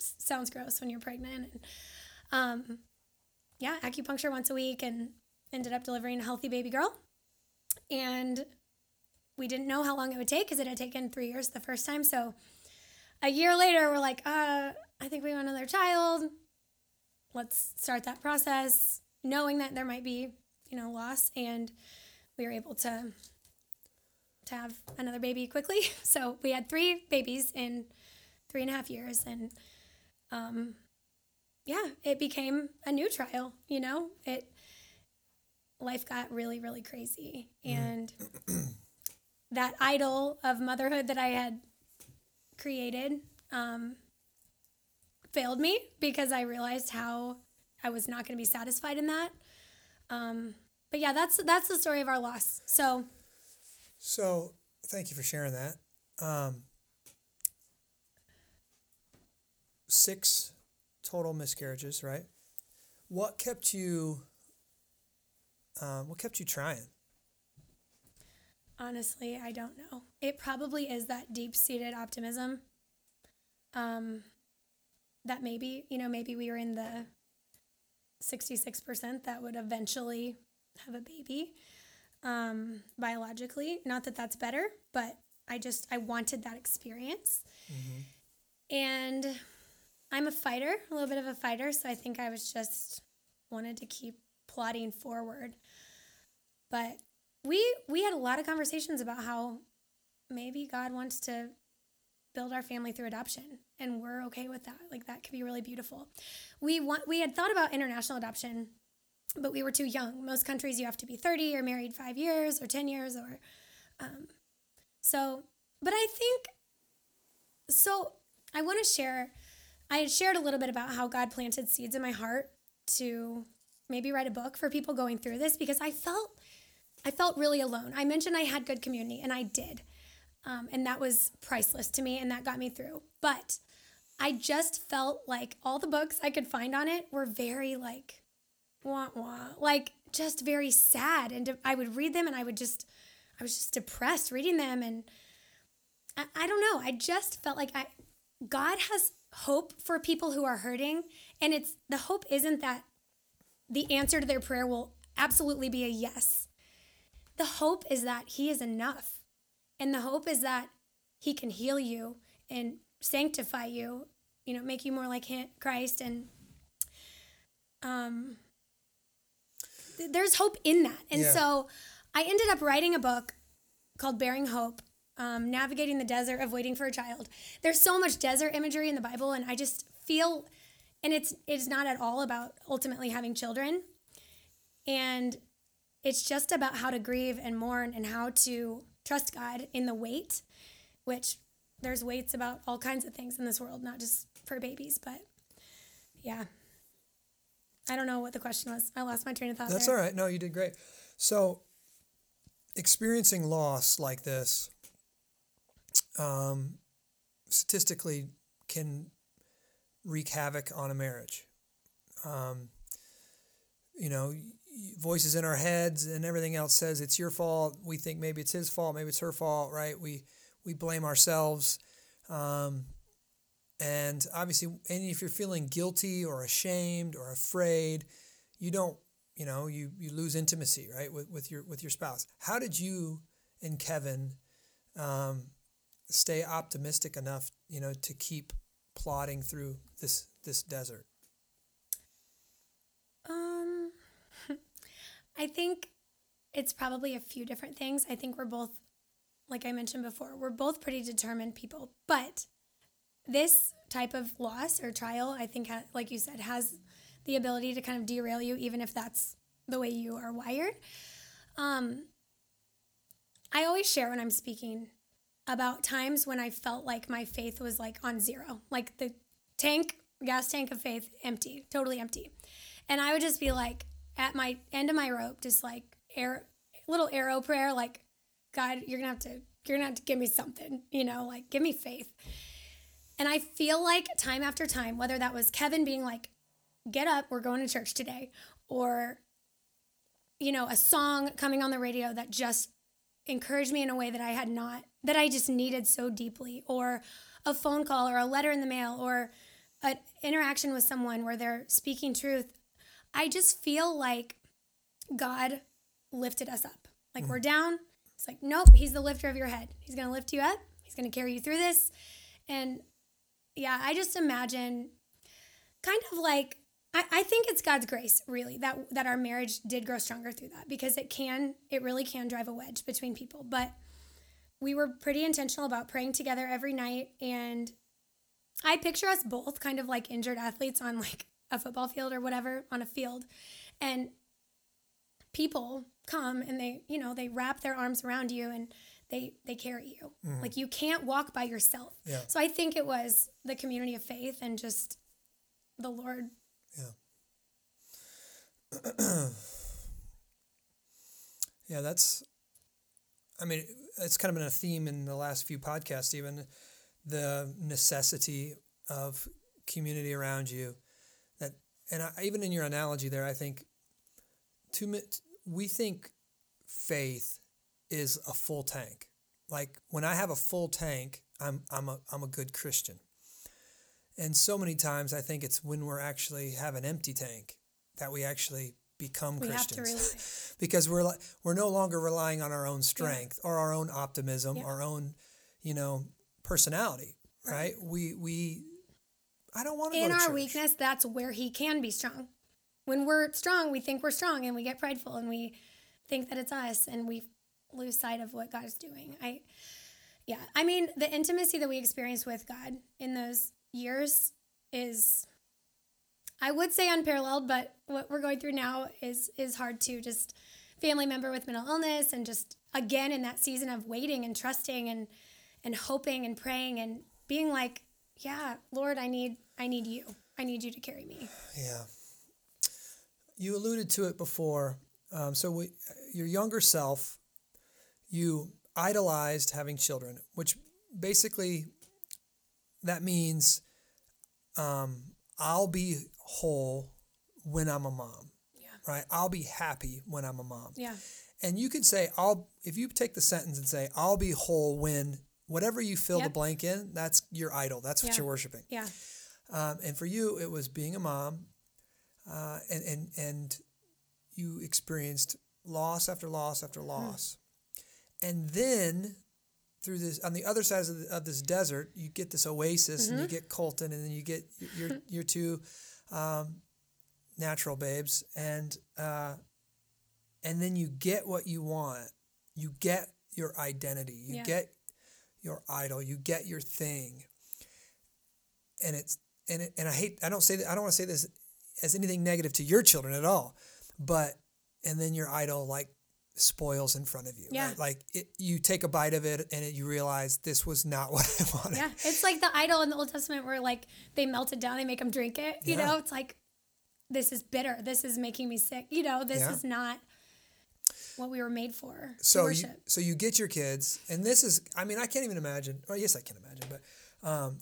s- sounds gross when you're pregnant. And um, yeah, acupuncture once a week and ended up delivering a healthy baby girl. And we didn't know how long it would take because it had taken three years the first time. So a year later, we're like, uh, I think we want another child. Let's start that process, knowing that there might be, you know, loss, and we were able to to have another baby quickly. So we had three babies in three and a half years, and um, yeah, it became a new trial. You know, it life got really, really crazy, and that idol of motherhood that I had created um, failed me because I realized how I was not going to be satisfied in that. Um, but yeah, that's that's the story of our loss. So So thank you for sharing that. Um, six total miscarriages, right? What kept you? Um, what kept you trying? Honestly, I don't know. It probably is that deep seated optimism. Um, that maybe, you know, maybe we were in the 66% that would eventually have a baby um, biologically. Not that that's better, but I just, I wanted that experience. Mm-hmm. And I'm a fighter, a little bit of a fighter. So I think I was just wanted to keep plodding forward. But we we had a lot of conversations about how maybe God wants to build our family through adoption and we're okay with that. Like that could be really beautiful. We want we had thought about international adoption but we were too young. Most countries you have to be 30 or married five years or 10 years or um, so but i think so i want to share i had shared a little bit about how god planted seeds in my heart to maybe write a book for people going through this because i felt i felt really alone i mentioned i had good community and i did um, and that was priceless to me and that got me through. But I just felt like all the books I could find on it were very like, wah wah, like just very sad. And I would read them and I would just, I was just depressed reading them. And I, I don't know. I just felt like I, God has hope for people who are hurting. And it's the hope isn't that the answer to their prayer will absolutely be a yes. The hope is that He is enough and the hope is that he can heal you and sanctify you, you know, make you more like Christ and um there's hope in that. And yeah. so I ended up writing a book called Bearing Hope, um, Navigating the Desert of Waiting for a Child. There's so much desert imagery in the Bible, and I just feel, and it's it's not at all about ultimately having children, and it's just about how to grieve and mourn and how to trust God in the wait, which there's waits about all kinds of things in this world, not just for babies, but yeah. I don't know what the question was. I lost my train of thought. That's there. all right. No, you did great. So, experiencing loss like this, um, statistically, can wreak havoc on a marriage. Um, you know, voices in our heads and everything else says it's your fault. We think maybe it's his fault, maybe it's her fault, right? We we blame ourselves. Um, and obviously, and if you're feeling guilty or ashamed or afraid, you don't, you know, you you lose intimacy, right, with, with your with your spouse. How did you and Kevin um, stay optimistic enough, you know, to keep plodding through this this desert? I think it's probably a few different things. I think we're both, like I mentioned before, we're both pretty determined people. But this type of loss or trial, I think, like you said, has the ability to kind of derail you, even if that's the way you are wired. Um, I always share when I'm speaking about times when I felt like my faith was like on zero, like the tank, gas tank of faith, empty, totally empty. And I would just be like, at my end of my rope, just like air, little arrow prayer, like, God, you're gonna have to, you're gonna have to give me something, you know, like give me faith. And I feel like time after time, whether that was Kevin being like, get up, we're going to church today, or, you know, a song coming on the radio that just encouraged me in a way that I had not, that I just needed so deeply, or a phone call, or a letter in the mail, or an interaction with someone where they're speaking truth. I just feel like God lifted us up. Like mm. we're down. It's like, nope, he's the lifter of your head. He's going to lift you up. He's going to carry you through this. And yeah, I just imagine kind of like I, I think it's God's grace, really, that that our marriage did grow stronger through that because it can, it really can drive a wedge between people. But we were pretty intentional about praying together every night and I picture us both kind of like injured athletes on like a football field or whatever on a field. And people come and they you know they wrap their arms around you and they they carry you. Mm-hmm. like you can't walk by yourself. Yeah. so i think it was the community of faith and just the lord. Yeah. Yeah that's i mean it's kind of been a theme in the last few podcasts even the necessity of community around you and I, even in your analogy there, I think too mi- we think faith is a full tank. Like when I have a full tank, I'm I'm a I'm a good Christian. And so many times I think it's when we're actually have an empty tank that we actually become We Christians. because we're like we're no longer relying on our own strength or our own optimism, Yeah. our own, you know, personality, right? Right. We we I don't want to In to our church. weakness, that's where he can be strong. When we're strong, we think we're strong and we get prideful and we think that it's us and we lose sight of what God is doing. I yeah, I mean, the intimacy that we experience with God in those years is I would say unparalleled, but what we're going through now is is hard to just family member with mental illness and just again in that season of waiting and trusting and and hoping and praying and being like, yeah, Lord, I need I need you. I need you to carry me. Yeah. You alluded to it before. Um, so we, your younger self, you idolized having children, which basically that means um, I'll be whole when I'm a mom, Yeah. right? I'll be happy when I'm a mom. Yeah. And you could say, I'll, if you take the sentence and say, I'll be whole when whatever you fill the blank in, that's your idol. That's what Yeah. you're worshiping. Yeah. Um, and for you, it was being a mom, uh, and and and you experienced loss after loss after loss, and then through this on the other side of, the, of this desert, you get this oasis, and you get Colton, and then you get your your two um, natural babes, and uh, and then you get what you want. You get your identity. You Yeah. get your idol. You get your thing and it's and it, and I hate I don't say that I don't want to say this as anything negative to your children at all, but and then your idol like spoils in front of you. Yeah. Right? Like it, you take a bite of it and it, you realize this was not what I wanted. Yeah. It's like the idol in the Old Testament where like they melt it down, they make them drink it. You Yeah. know, it's like this is bitter. This is making me sick. You know, this Yeah. is not what we were made for. So you, worship. so you get your kids, and this is I mean I can't even imagine. Or yes, I can imagine, but um,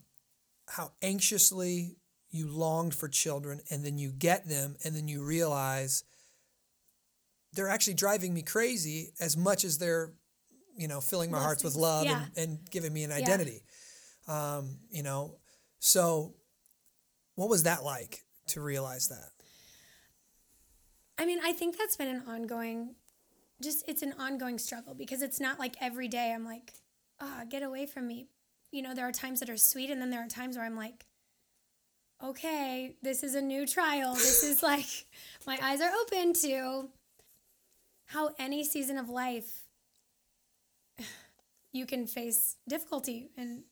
how anxiously you longed for children, and then you get them, and then you realize they're actually driving me crazy as much as they're, you know, filling my hearts with love Yeah. and, and giving me an identity. Um, you know, so what was that like to realize that? I mean, I think that's been an ongoing, just it's an ongoing struggle because it's not like every day I'm like, ah, get away from me. You know, there are times that are sweet, and then there are times where I'm like, okay, this is a new trial. This is like, my eyes are open to how any season of life you can face difficulty and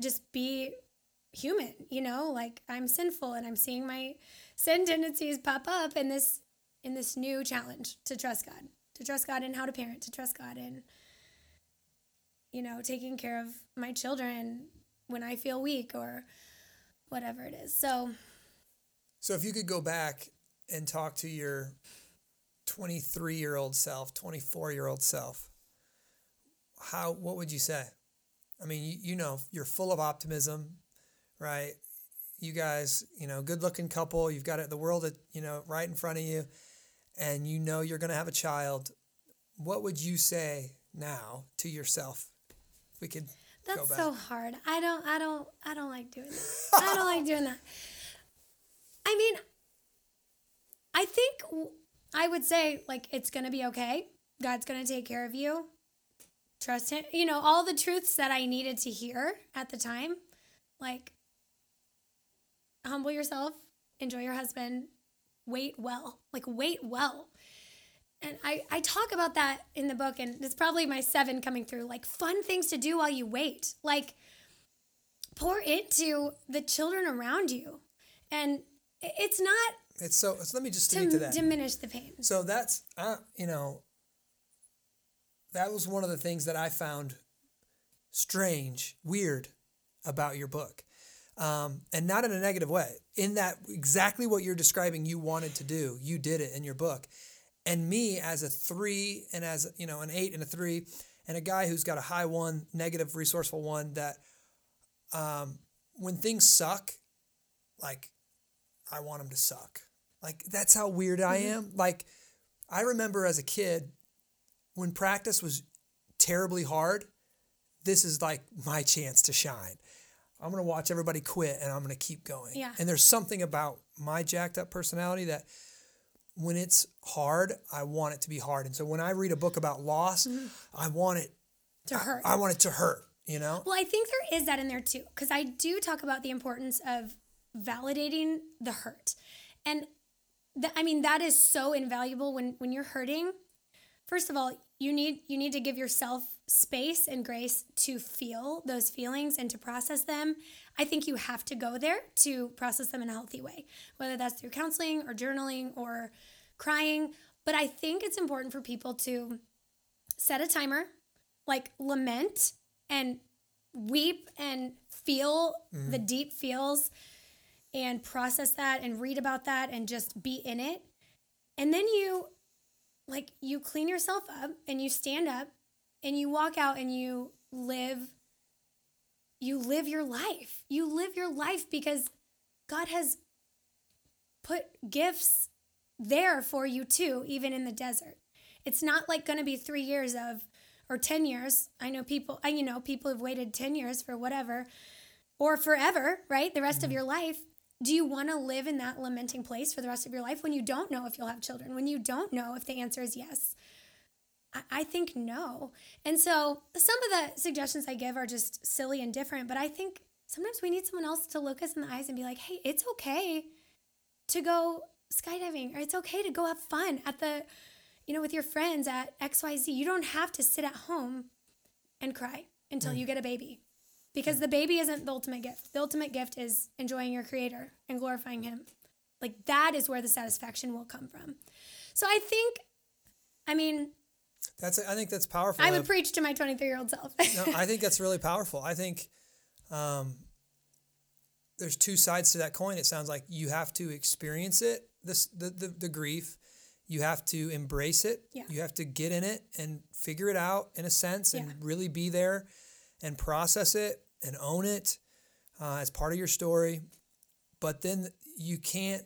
just be human, you know, like I'm sinful and I'm seeing my sin tendencies pop up and this in this new challenge to trust God, to trust God in how to parent, to trust God in you know, taking care of my children when I feel weak or whatever it is. So, So if you could go back and talk to your 23 year old self, 24 year old self, how what would you say? I mean, you, you know, you're full of optimism, right? You guys, you know, good looking couple, you've got it the world at, you know, right in front of you and you know you're going to have a child. What would you say now to yourself? If we could that's so hard. I don't I don't I don't like doing that. I don't like doing that. I mean, I think I would say like it's going to be okay. God's going to take care of you. Trust him. You know, all the truths that I needed to hear at the time. Like humble yourself, enjoy your husband, wait well. Like wait well. And I, I talk about that in the book, and it's probably my seven coming through like fun things to do while you wait. Like pour into the children around you. And it's not It's so, so let me just to to that. diminish the pain. So that's uh, you know that was one of the things that I found strange, weird about your book. Um, and not in a negative way. In that exactly what you're describing you wanted to do, you did it in your book. And me as a 3 and as you know an 8 and a 3 and a guy who's got a high 1, negative resourceful 1 that um, when things suck like I want them to suck. Like that's how weird I am. Like I remember as a kid when practice was terribly hard, this is like my chance to shine. I'm going to watch everybody quit and I'm going to keep going. Yeah. And there's something about my jacked up personality that when it's hard, I want it to be hard. And so when I read a book about loss, mm-hmm. I want it to hurt. I want it to hurt, you know? Well, I think there is that in there too, because I do talk about the importance of validating the hurt, and th- I mean that is so invaluable when when you're hurting. First of all, you need you need to give yourself space and grace to feel those feelings and to process them. I think you have to go there to process them in a healthy way, whether that's through counseling or journaling or crying. But I think it's important for people to set a timer, like lament and weep and feel mm-hmm. the deep feels and process that and read about that and just be in it. And then you like you clean yourself up and you stand up and you walk out and you live you live your life. You live your life because God has put gifts there for you too, even in the desert. It's not like going to be 3 years of or 10 years. I know people, I you know, people have waited 10 years for whatever or forever, right? The rest of mm-hmm. your life. Do you want to live in that lamenting place for the rest of your life when you don't know if you'll have children, when you don't know if the answer is yes? I, think no. And so some of the suggestions I give are just silly and different, but I think sometimes we need someone else to look us in the eyes and be like, hey, it's okay to go skydiving or it's okay to go have fun at the you know with your friends at xyz you don't have to sit at home and cry until mm. you get a baby because mm. the baby isn't the ultimate gift. The ultimate gift is enjoying your creator and glorifying him. Like that is where the satisfaction will come from. So i think i mean That's I think that's powerful. i would Ev. preach to my 23 year old self no, I think that's really powerful. I think um, there's two sides to that coin. It sounds like you have to experience it, this the, the, the grief. You have to embrace it. Yeah. You have to get in it and figure it out in a sense and Yeah. really be there and process it and own it uh, as part of your story. But then you can't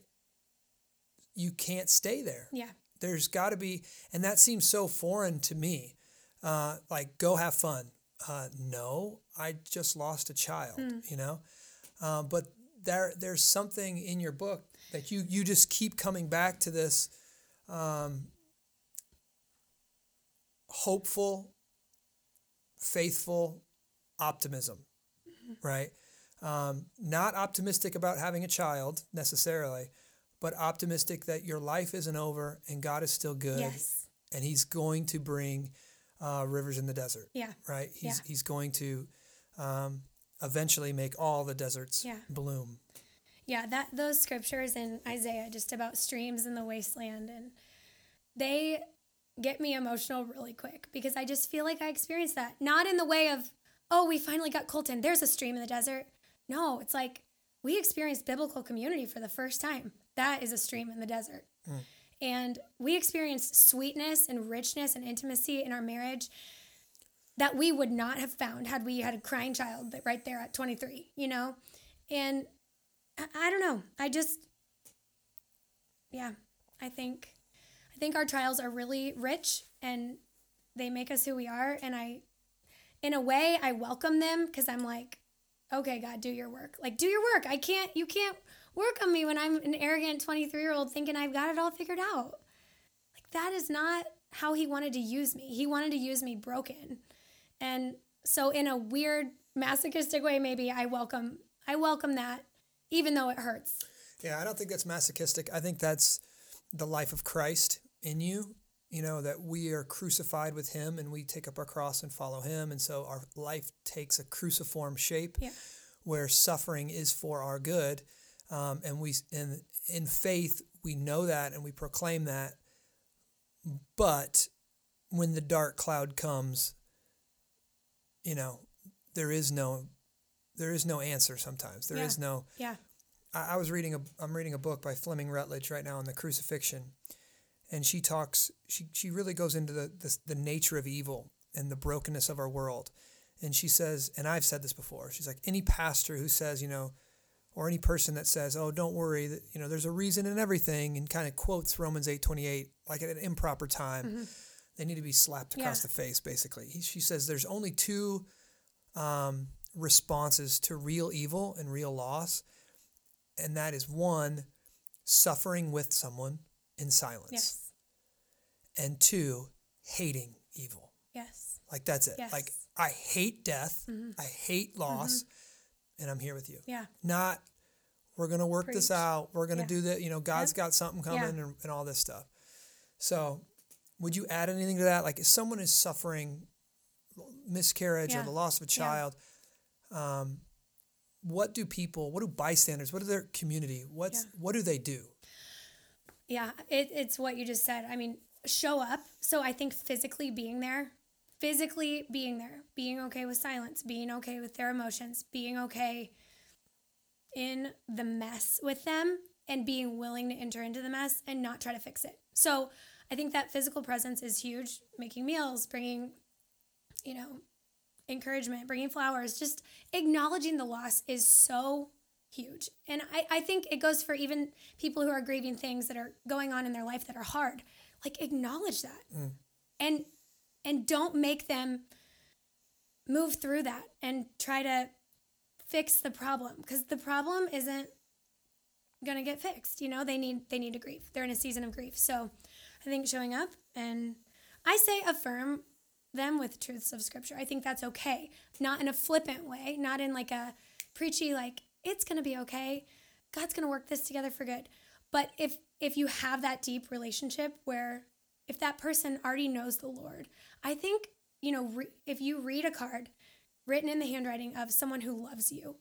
you can't stay there yeah there's got to be and that seems so foreign to me. Uh, like go have fun. Uh, no i just lost a child you know? Uh, but there there's something in your book that you you just keep coming back to this um, hopeful faithful optimism right? Um, not optimistic about having a child necessarily but optimistic that your life isn't over and god is still good yes and he's going to bring uh, rivers in the desert yeah right he's Yeah. he's going to um, eventually make all the deserts Yeah. bloom Yeah, that those scriptures in Isaiah just about streams in the wasteland and they get me emotional really quick because I just feel like I experienced that. Not in the way of, oh, we finally got Colton, there's a stream in the desert. No, it's like we experienced biblical community for the first time. That is a stream in the desert. Mm. And we experienced sweetness and richness and intimacy in our marriage that we would not have found had we had a crying child right there at 23, you know? And I, I don't know. I just yeah, I think I think our trials are really rich and they make us who we are and I in a way I welcome them cuz I'm like okay God do your work. Like do your work. I can't you can't work on me when I'm an arrogant 23-year-old thinking I've got it all figured out. Like that is not how he wanted to use me. He wanted to use me broken. And so in a weird masochistic way maybe I welcome I welcome that even though it hurts. Yeah, I don't think that's masochistic. I think that's the life of Christ in you. You know, that we are crucified with him and we take up our cross and follow him. And so our life takes a cruciform shape Yeah. where suffering is for our good. Um, and we, in, in faith, we know that and we proclaim that. But when the dark cloud comes, you know, there is no, there is no answer sometimes. There is Yeah. no, Yeah. I, I was reading a I'm reading a book by Fleming Rutledge right now on the crucifixion, and she talks she she really goes into the the, the nature of evil and the brokenness of our world, and she says, and I've said this before, she's like any pastor who says you know, or any person that says, "Oh, don't worry, that you know there's a reason in everything," and kind of quotes Romans eight twenty eight like at an improper time, mm-hmm. they need to be slapped across Yeah. the face. Basically, he, she says there's only two um, responses to real evil and real loss, and that is one, suffering with someone in silence, Yes. and two, hating evil. Yes. Like that's it. Yes. Like I hate death, mm-hmm. I hate loss, mm-hmm. And I'm here with you. Yeah. Not we're gonna work this out. We're gonna Yeah. do that. You know, God's Yep. got something Yeah. coming and, and all this stuff. So, would you add anything to that? Like, if someone is suffering miscarriage or the loss of a Yeah. child, um, what do people? What do bystanders? What do their community? What's Yeah. what do they do? Yeah, it, it's what you just said. I mean, show up. So I think physically being there, physically being there, being okay with silence, being okay with their emotions, being okay in the mess with them, and being willing to enter into the mess and not try to fix it. So I think that physical presence is huge. Making meals, bringing, you know, encouragement, bringing flowers, just acknowledging the loss is so huge. And I, I think it goes for even people who are grieving things that are going on in their life that are hard. Like acknowledge that. Mm. And and don't make them move through that and try to fix the problem because the problem isn't to get fixed. You know, they need they need to grieve. They're in a season of grief. So I think showing up and I say affirm them with truths of scripture. I think that's okay. Not in a flippant way, not in like a preachy like it's to be okay. God's to work this together for good. But if if you have that deep relationship where if that person already knows the Lord, I think, you know, re- if you read a card written in the handwriting of someone who loves you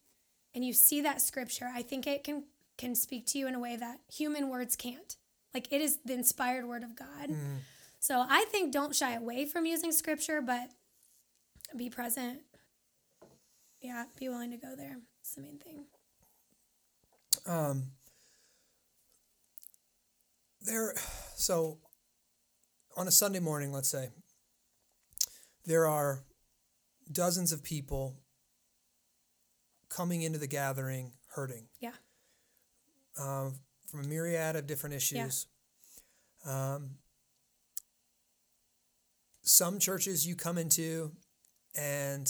and you see that scripture, I think it can can speak to you in a way that human words can't. Like it is the inspired word of God. So I think don't shy away from using scripture, but be present. Yeah, be willing to go there. It's the main thing. Um, there, so on a Sunday morning, let's say, there are dozens of people coming into the gathering hurting Yeah. um, from a myriad of different issues. Um, some churches you come into and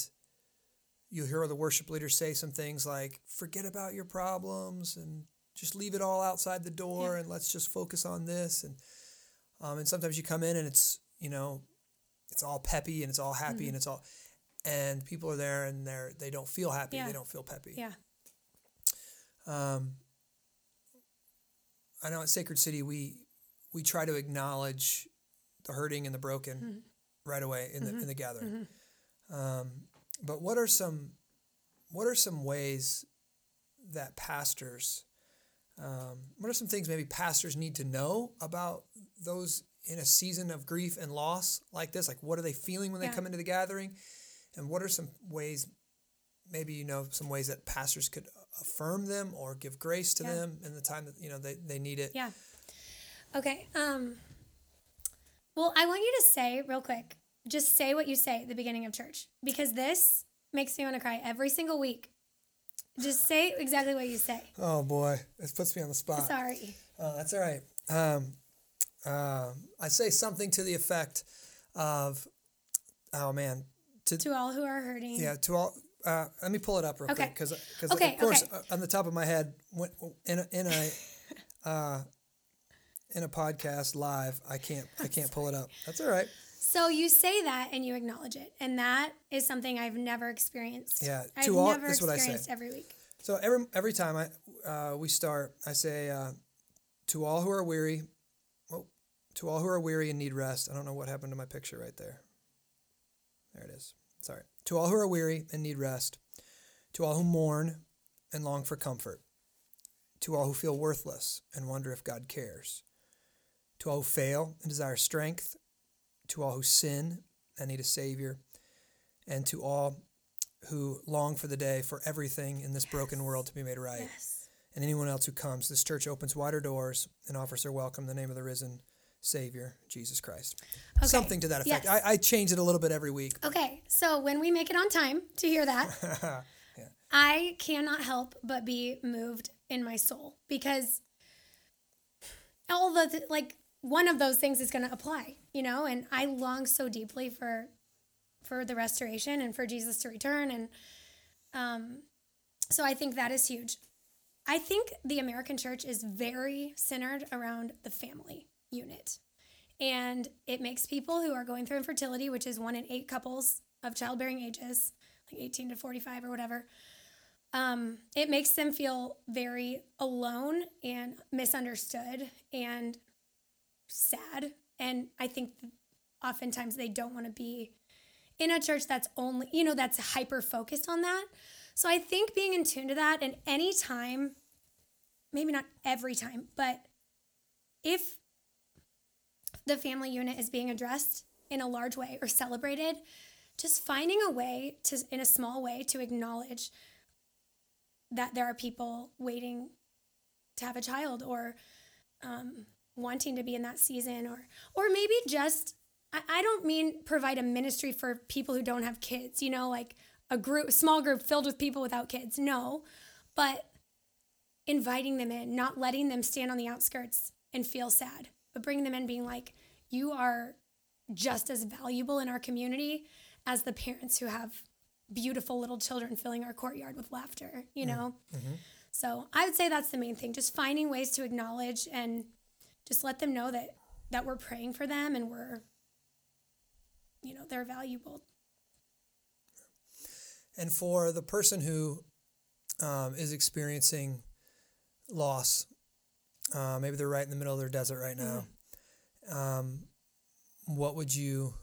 you hear the worship leader say some things like, forget about your problems and just leave it all outside the door Yeah. and let's just focus on this. And, um, and sometimes you come in and it's, you know, it's all peppy and it's all happy Mm-hmm. and it's all, and people are there and they're, they don't feel happy. Yeah. They don't feel peppy. Yeah. Um, I know at Sacred City we we try to acknowledge the hurting and the broken Mm-hmm. right away in the in the gathering. Um, but what are some what are some ways that pastors um, what are some things maybe pastors need to know about those in a season of grief and loss like this? Like what are they feeling when they come into the gathering? And what are some ways maybe you know some ways that pastors could affirm them or give grace to Yeah. them in the time that you know they, they need it Yeah. Okay. Um well, I want you to say real quick. Just say what you say at the beginning of church because this makes me want to cry every single week. Just say exactly what you say. oh boy this puts me on the spot Sorry. oh, that's all right um, um i say something to the effect of oh man to, To all who are hurting. yeah to all uh, let me pull it up real Okay. quick because Okay, of course okay. uh, on the top of my head when, in a, in a uh, in a podcast live i can't i can't pull it up that's all right So you say that and you acknowledge it. And that is something I've never experienced. Yeah, I've to all- never this is what I say. every week. So every every time I uh, we start, I say uh, to all who are weary, to all who are weary and need rest. I don't know what happened to my picture right there. There it is. Sorry. To all who are weary and need rest, to all who mourn and long for comfort, to all who feel worthless and wonder if God cares, to all who fail and desire strength, to all who sin and need a savior, and to all who long for the day for everything in this broken world to be made right. Yes. And anyone else who comes, this church opens wider doors and offers their welcome in the name of the risen Savior, Jesus Christ. Okay. Something to that effect. Yes. I, I change it a little bit every week. Okay. So when we make it on time to hear that, I cannot help but be moved in my soul because all the like one of those things is going to apply, you know, and I long so deeply for for the restoration and for Jesus to return and um so I think that is huge. I think the American church is very centered around the family unit. And it makes people who are going through infertility, which is one in eight couples of childbearing ages, like 18 to 45 or whatever, um, it makes them feel very alone and misunderstood and sad. And I think oftentimes they don't want to be in a church that's only, you know, that's hyper focused on that. So I think being in tune to that and any time, maybe not every time, but if the family unit is being addressed in a large way or celebrated, just finding a way to, in a small way, to acknowledge that there are people waiting to have a child or um, wanting to be in that season or or maybe just I, I don't mean provide a ministry for people who don't have kids you know like a group small group filled with people without kids no but inviting them in not letting them stand on the outskirts and feel sad but bringing them in being like you are just as valuable in our community as the parents who have beautiful little children filling our courtyard with laughter, you mm, know? Mm-hmm. So I would say that's the main thing, just finding ways to acknowledge and just let them know that that we're praying for them and we're you know, they're valuable. And for the person who um, is experiencing loss, uh, maybe they're right in the middle of their desert right now. Mm-hmm. Um, what would you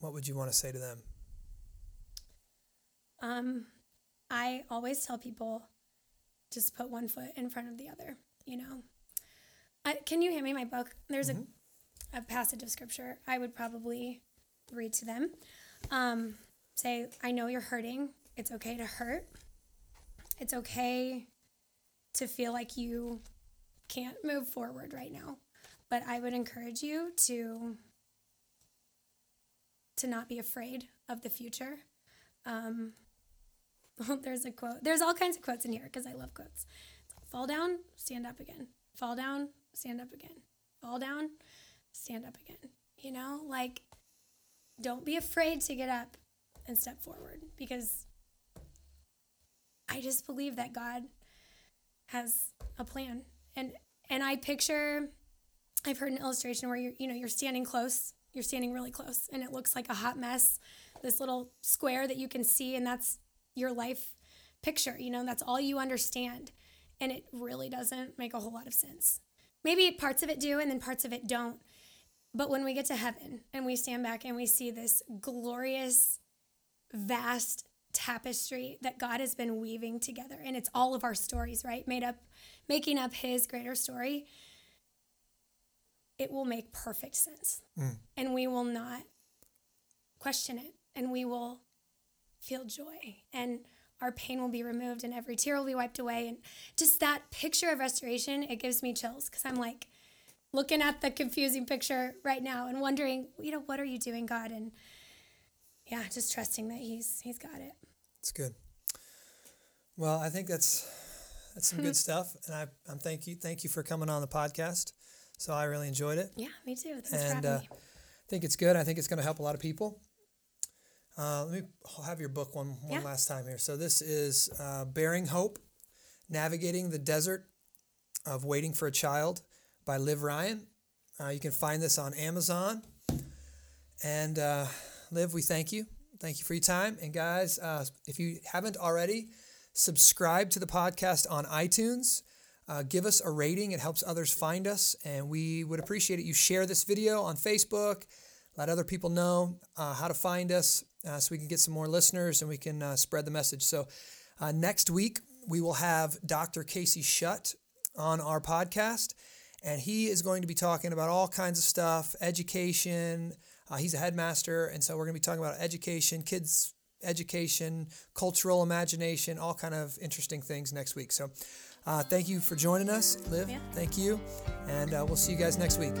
what would you want to say to them? Um, I always tell people just put one foot in front of the other, you know. I, can you hand me my book? There's mm-hmm. a, a passage of scripture I would probably read to them. Um, say, I know you're hurting. It's okay to hurt. It's okay to feel like you can't move forward right now. But I would encourage you to to not be afraid of the future. Um, there's a quote. There's all kinds of quotes in here because I love quotes. Fall down, stand up again. Fall down, stand up again. Fall down, stand up again. You know, like don't be afraid to get up and step forward because I just believe that God has a plan. And and I picture I've heard an illustration where you're you know, you're standing close, you're standing really close and it looks like a hot mess, this little square that you can see and that's your life picture, you know, that's all you understand. And it really doesn't make a whole lot of sense. Maybe parts of it do and then parts of it don't. But when we get to heaven and we stand back and we see this glorious, vast tapestry that God has been weaving together, and it's all of our stories, right? Made up, making up His greater story, it will make perfect sense. Mm. And we will not question it, and we will feel joy and our pain will be removed and every tear will be wiped away and just that picture of restoration it gives me chills because i'm like looking at the confusing picture right now and wondering you know what are you doing god and yeah just trusting that he's he's got it it's good well i think that's that's some good stuff and i i'm thank you thank you for coming on the podcast so i really enjoyed it yeah me too Thanks and uh, me. i think it's good i think it's going to help a lot of people uh, let me have your book one, one yeah. last time here. So, this is uh, Bearing Hope Navigating the Desert of Waiting for a Child by Liv Ryan. Uh, you can find this on Amazon. And uh, Liv, we thank you. Thank you for your time. And guys, uh, if you haven't already, subscribe to the podcast on iTunes. Uh, give us a rating, it helps others find us. And we would appreciate it. You share this video on Facebook, let other people know how to find us uh, so we can get some more listeners and we can uh, spread the message. So uh, next week, we will have Dr. Casey Shutt on our podcast, and he is going to be talking about all kinds of stuff education. Uh, he's a headmaster, and so we're going to be talking about education, kids' education, cultural imagination, all kind of interesting things next week. So uh, thank you for joining us, Liv. Yeah. Thank you, and uh, we'll see you guys next week.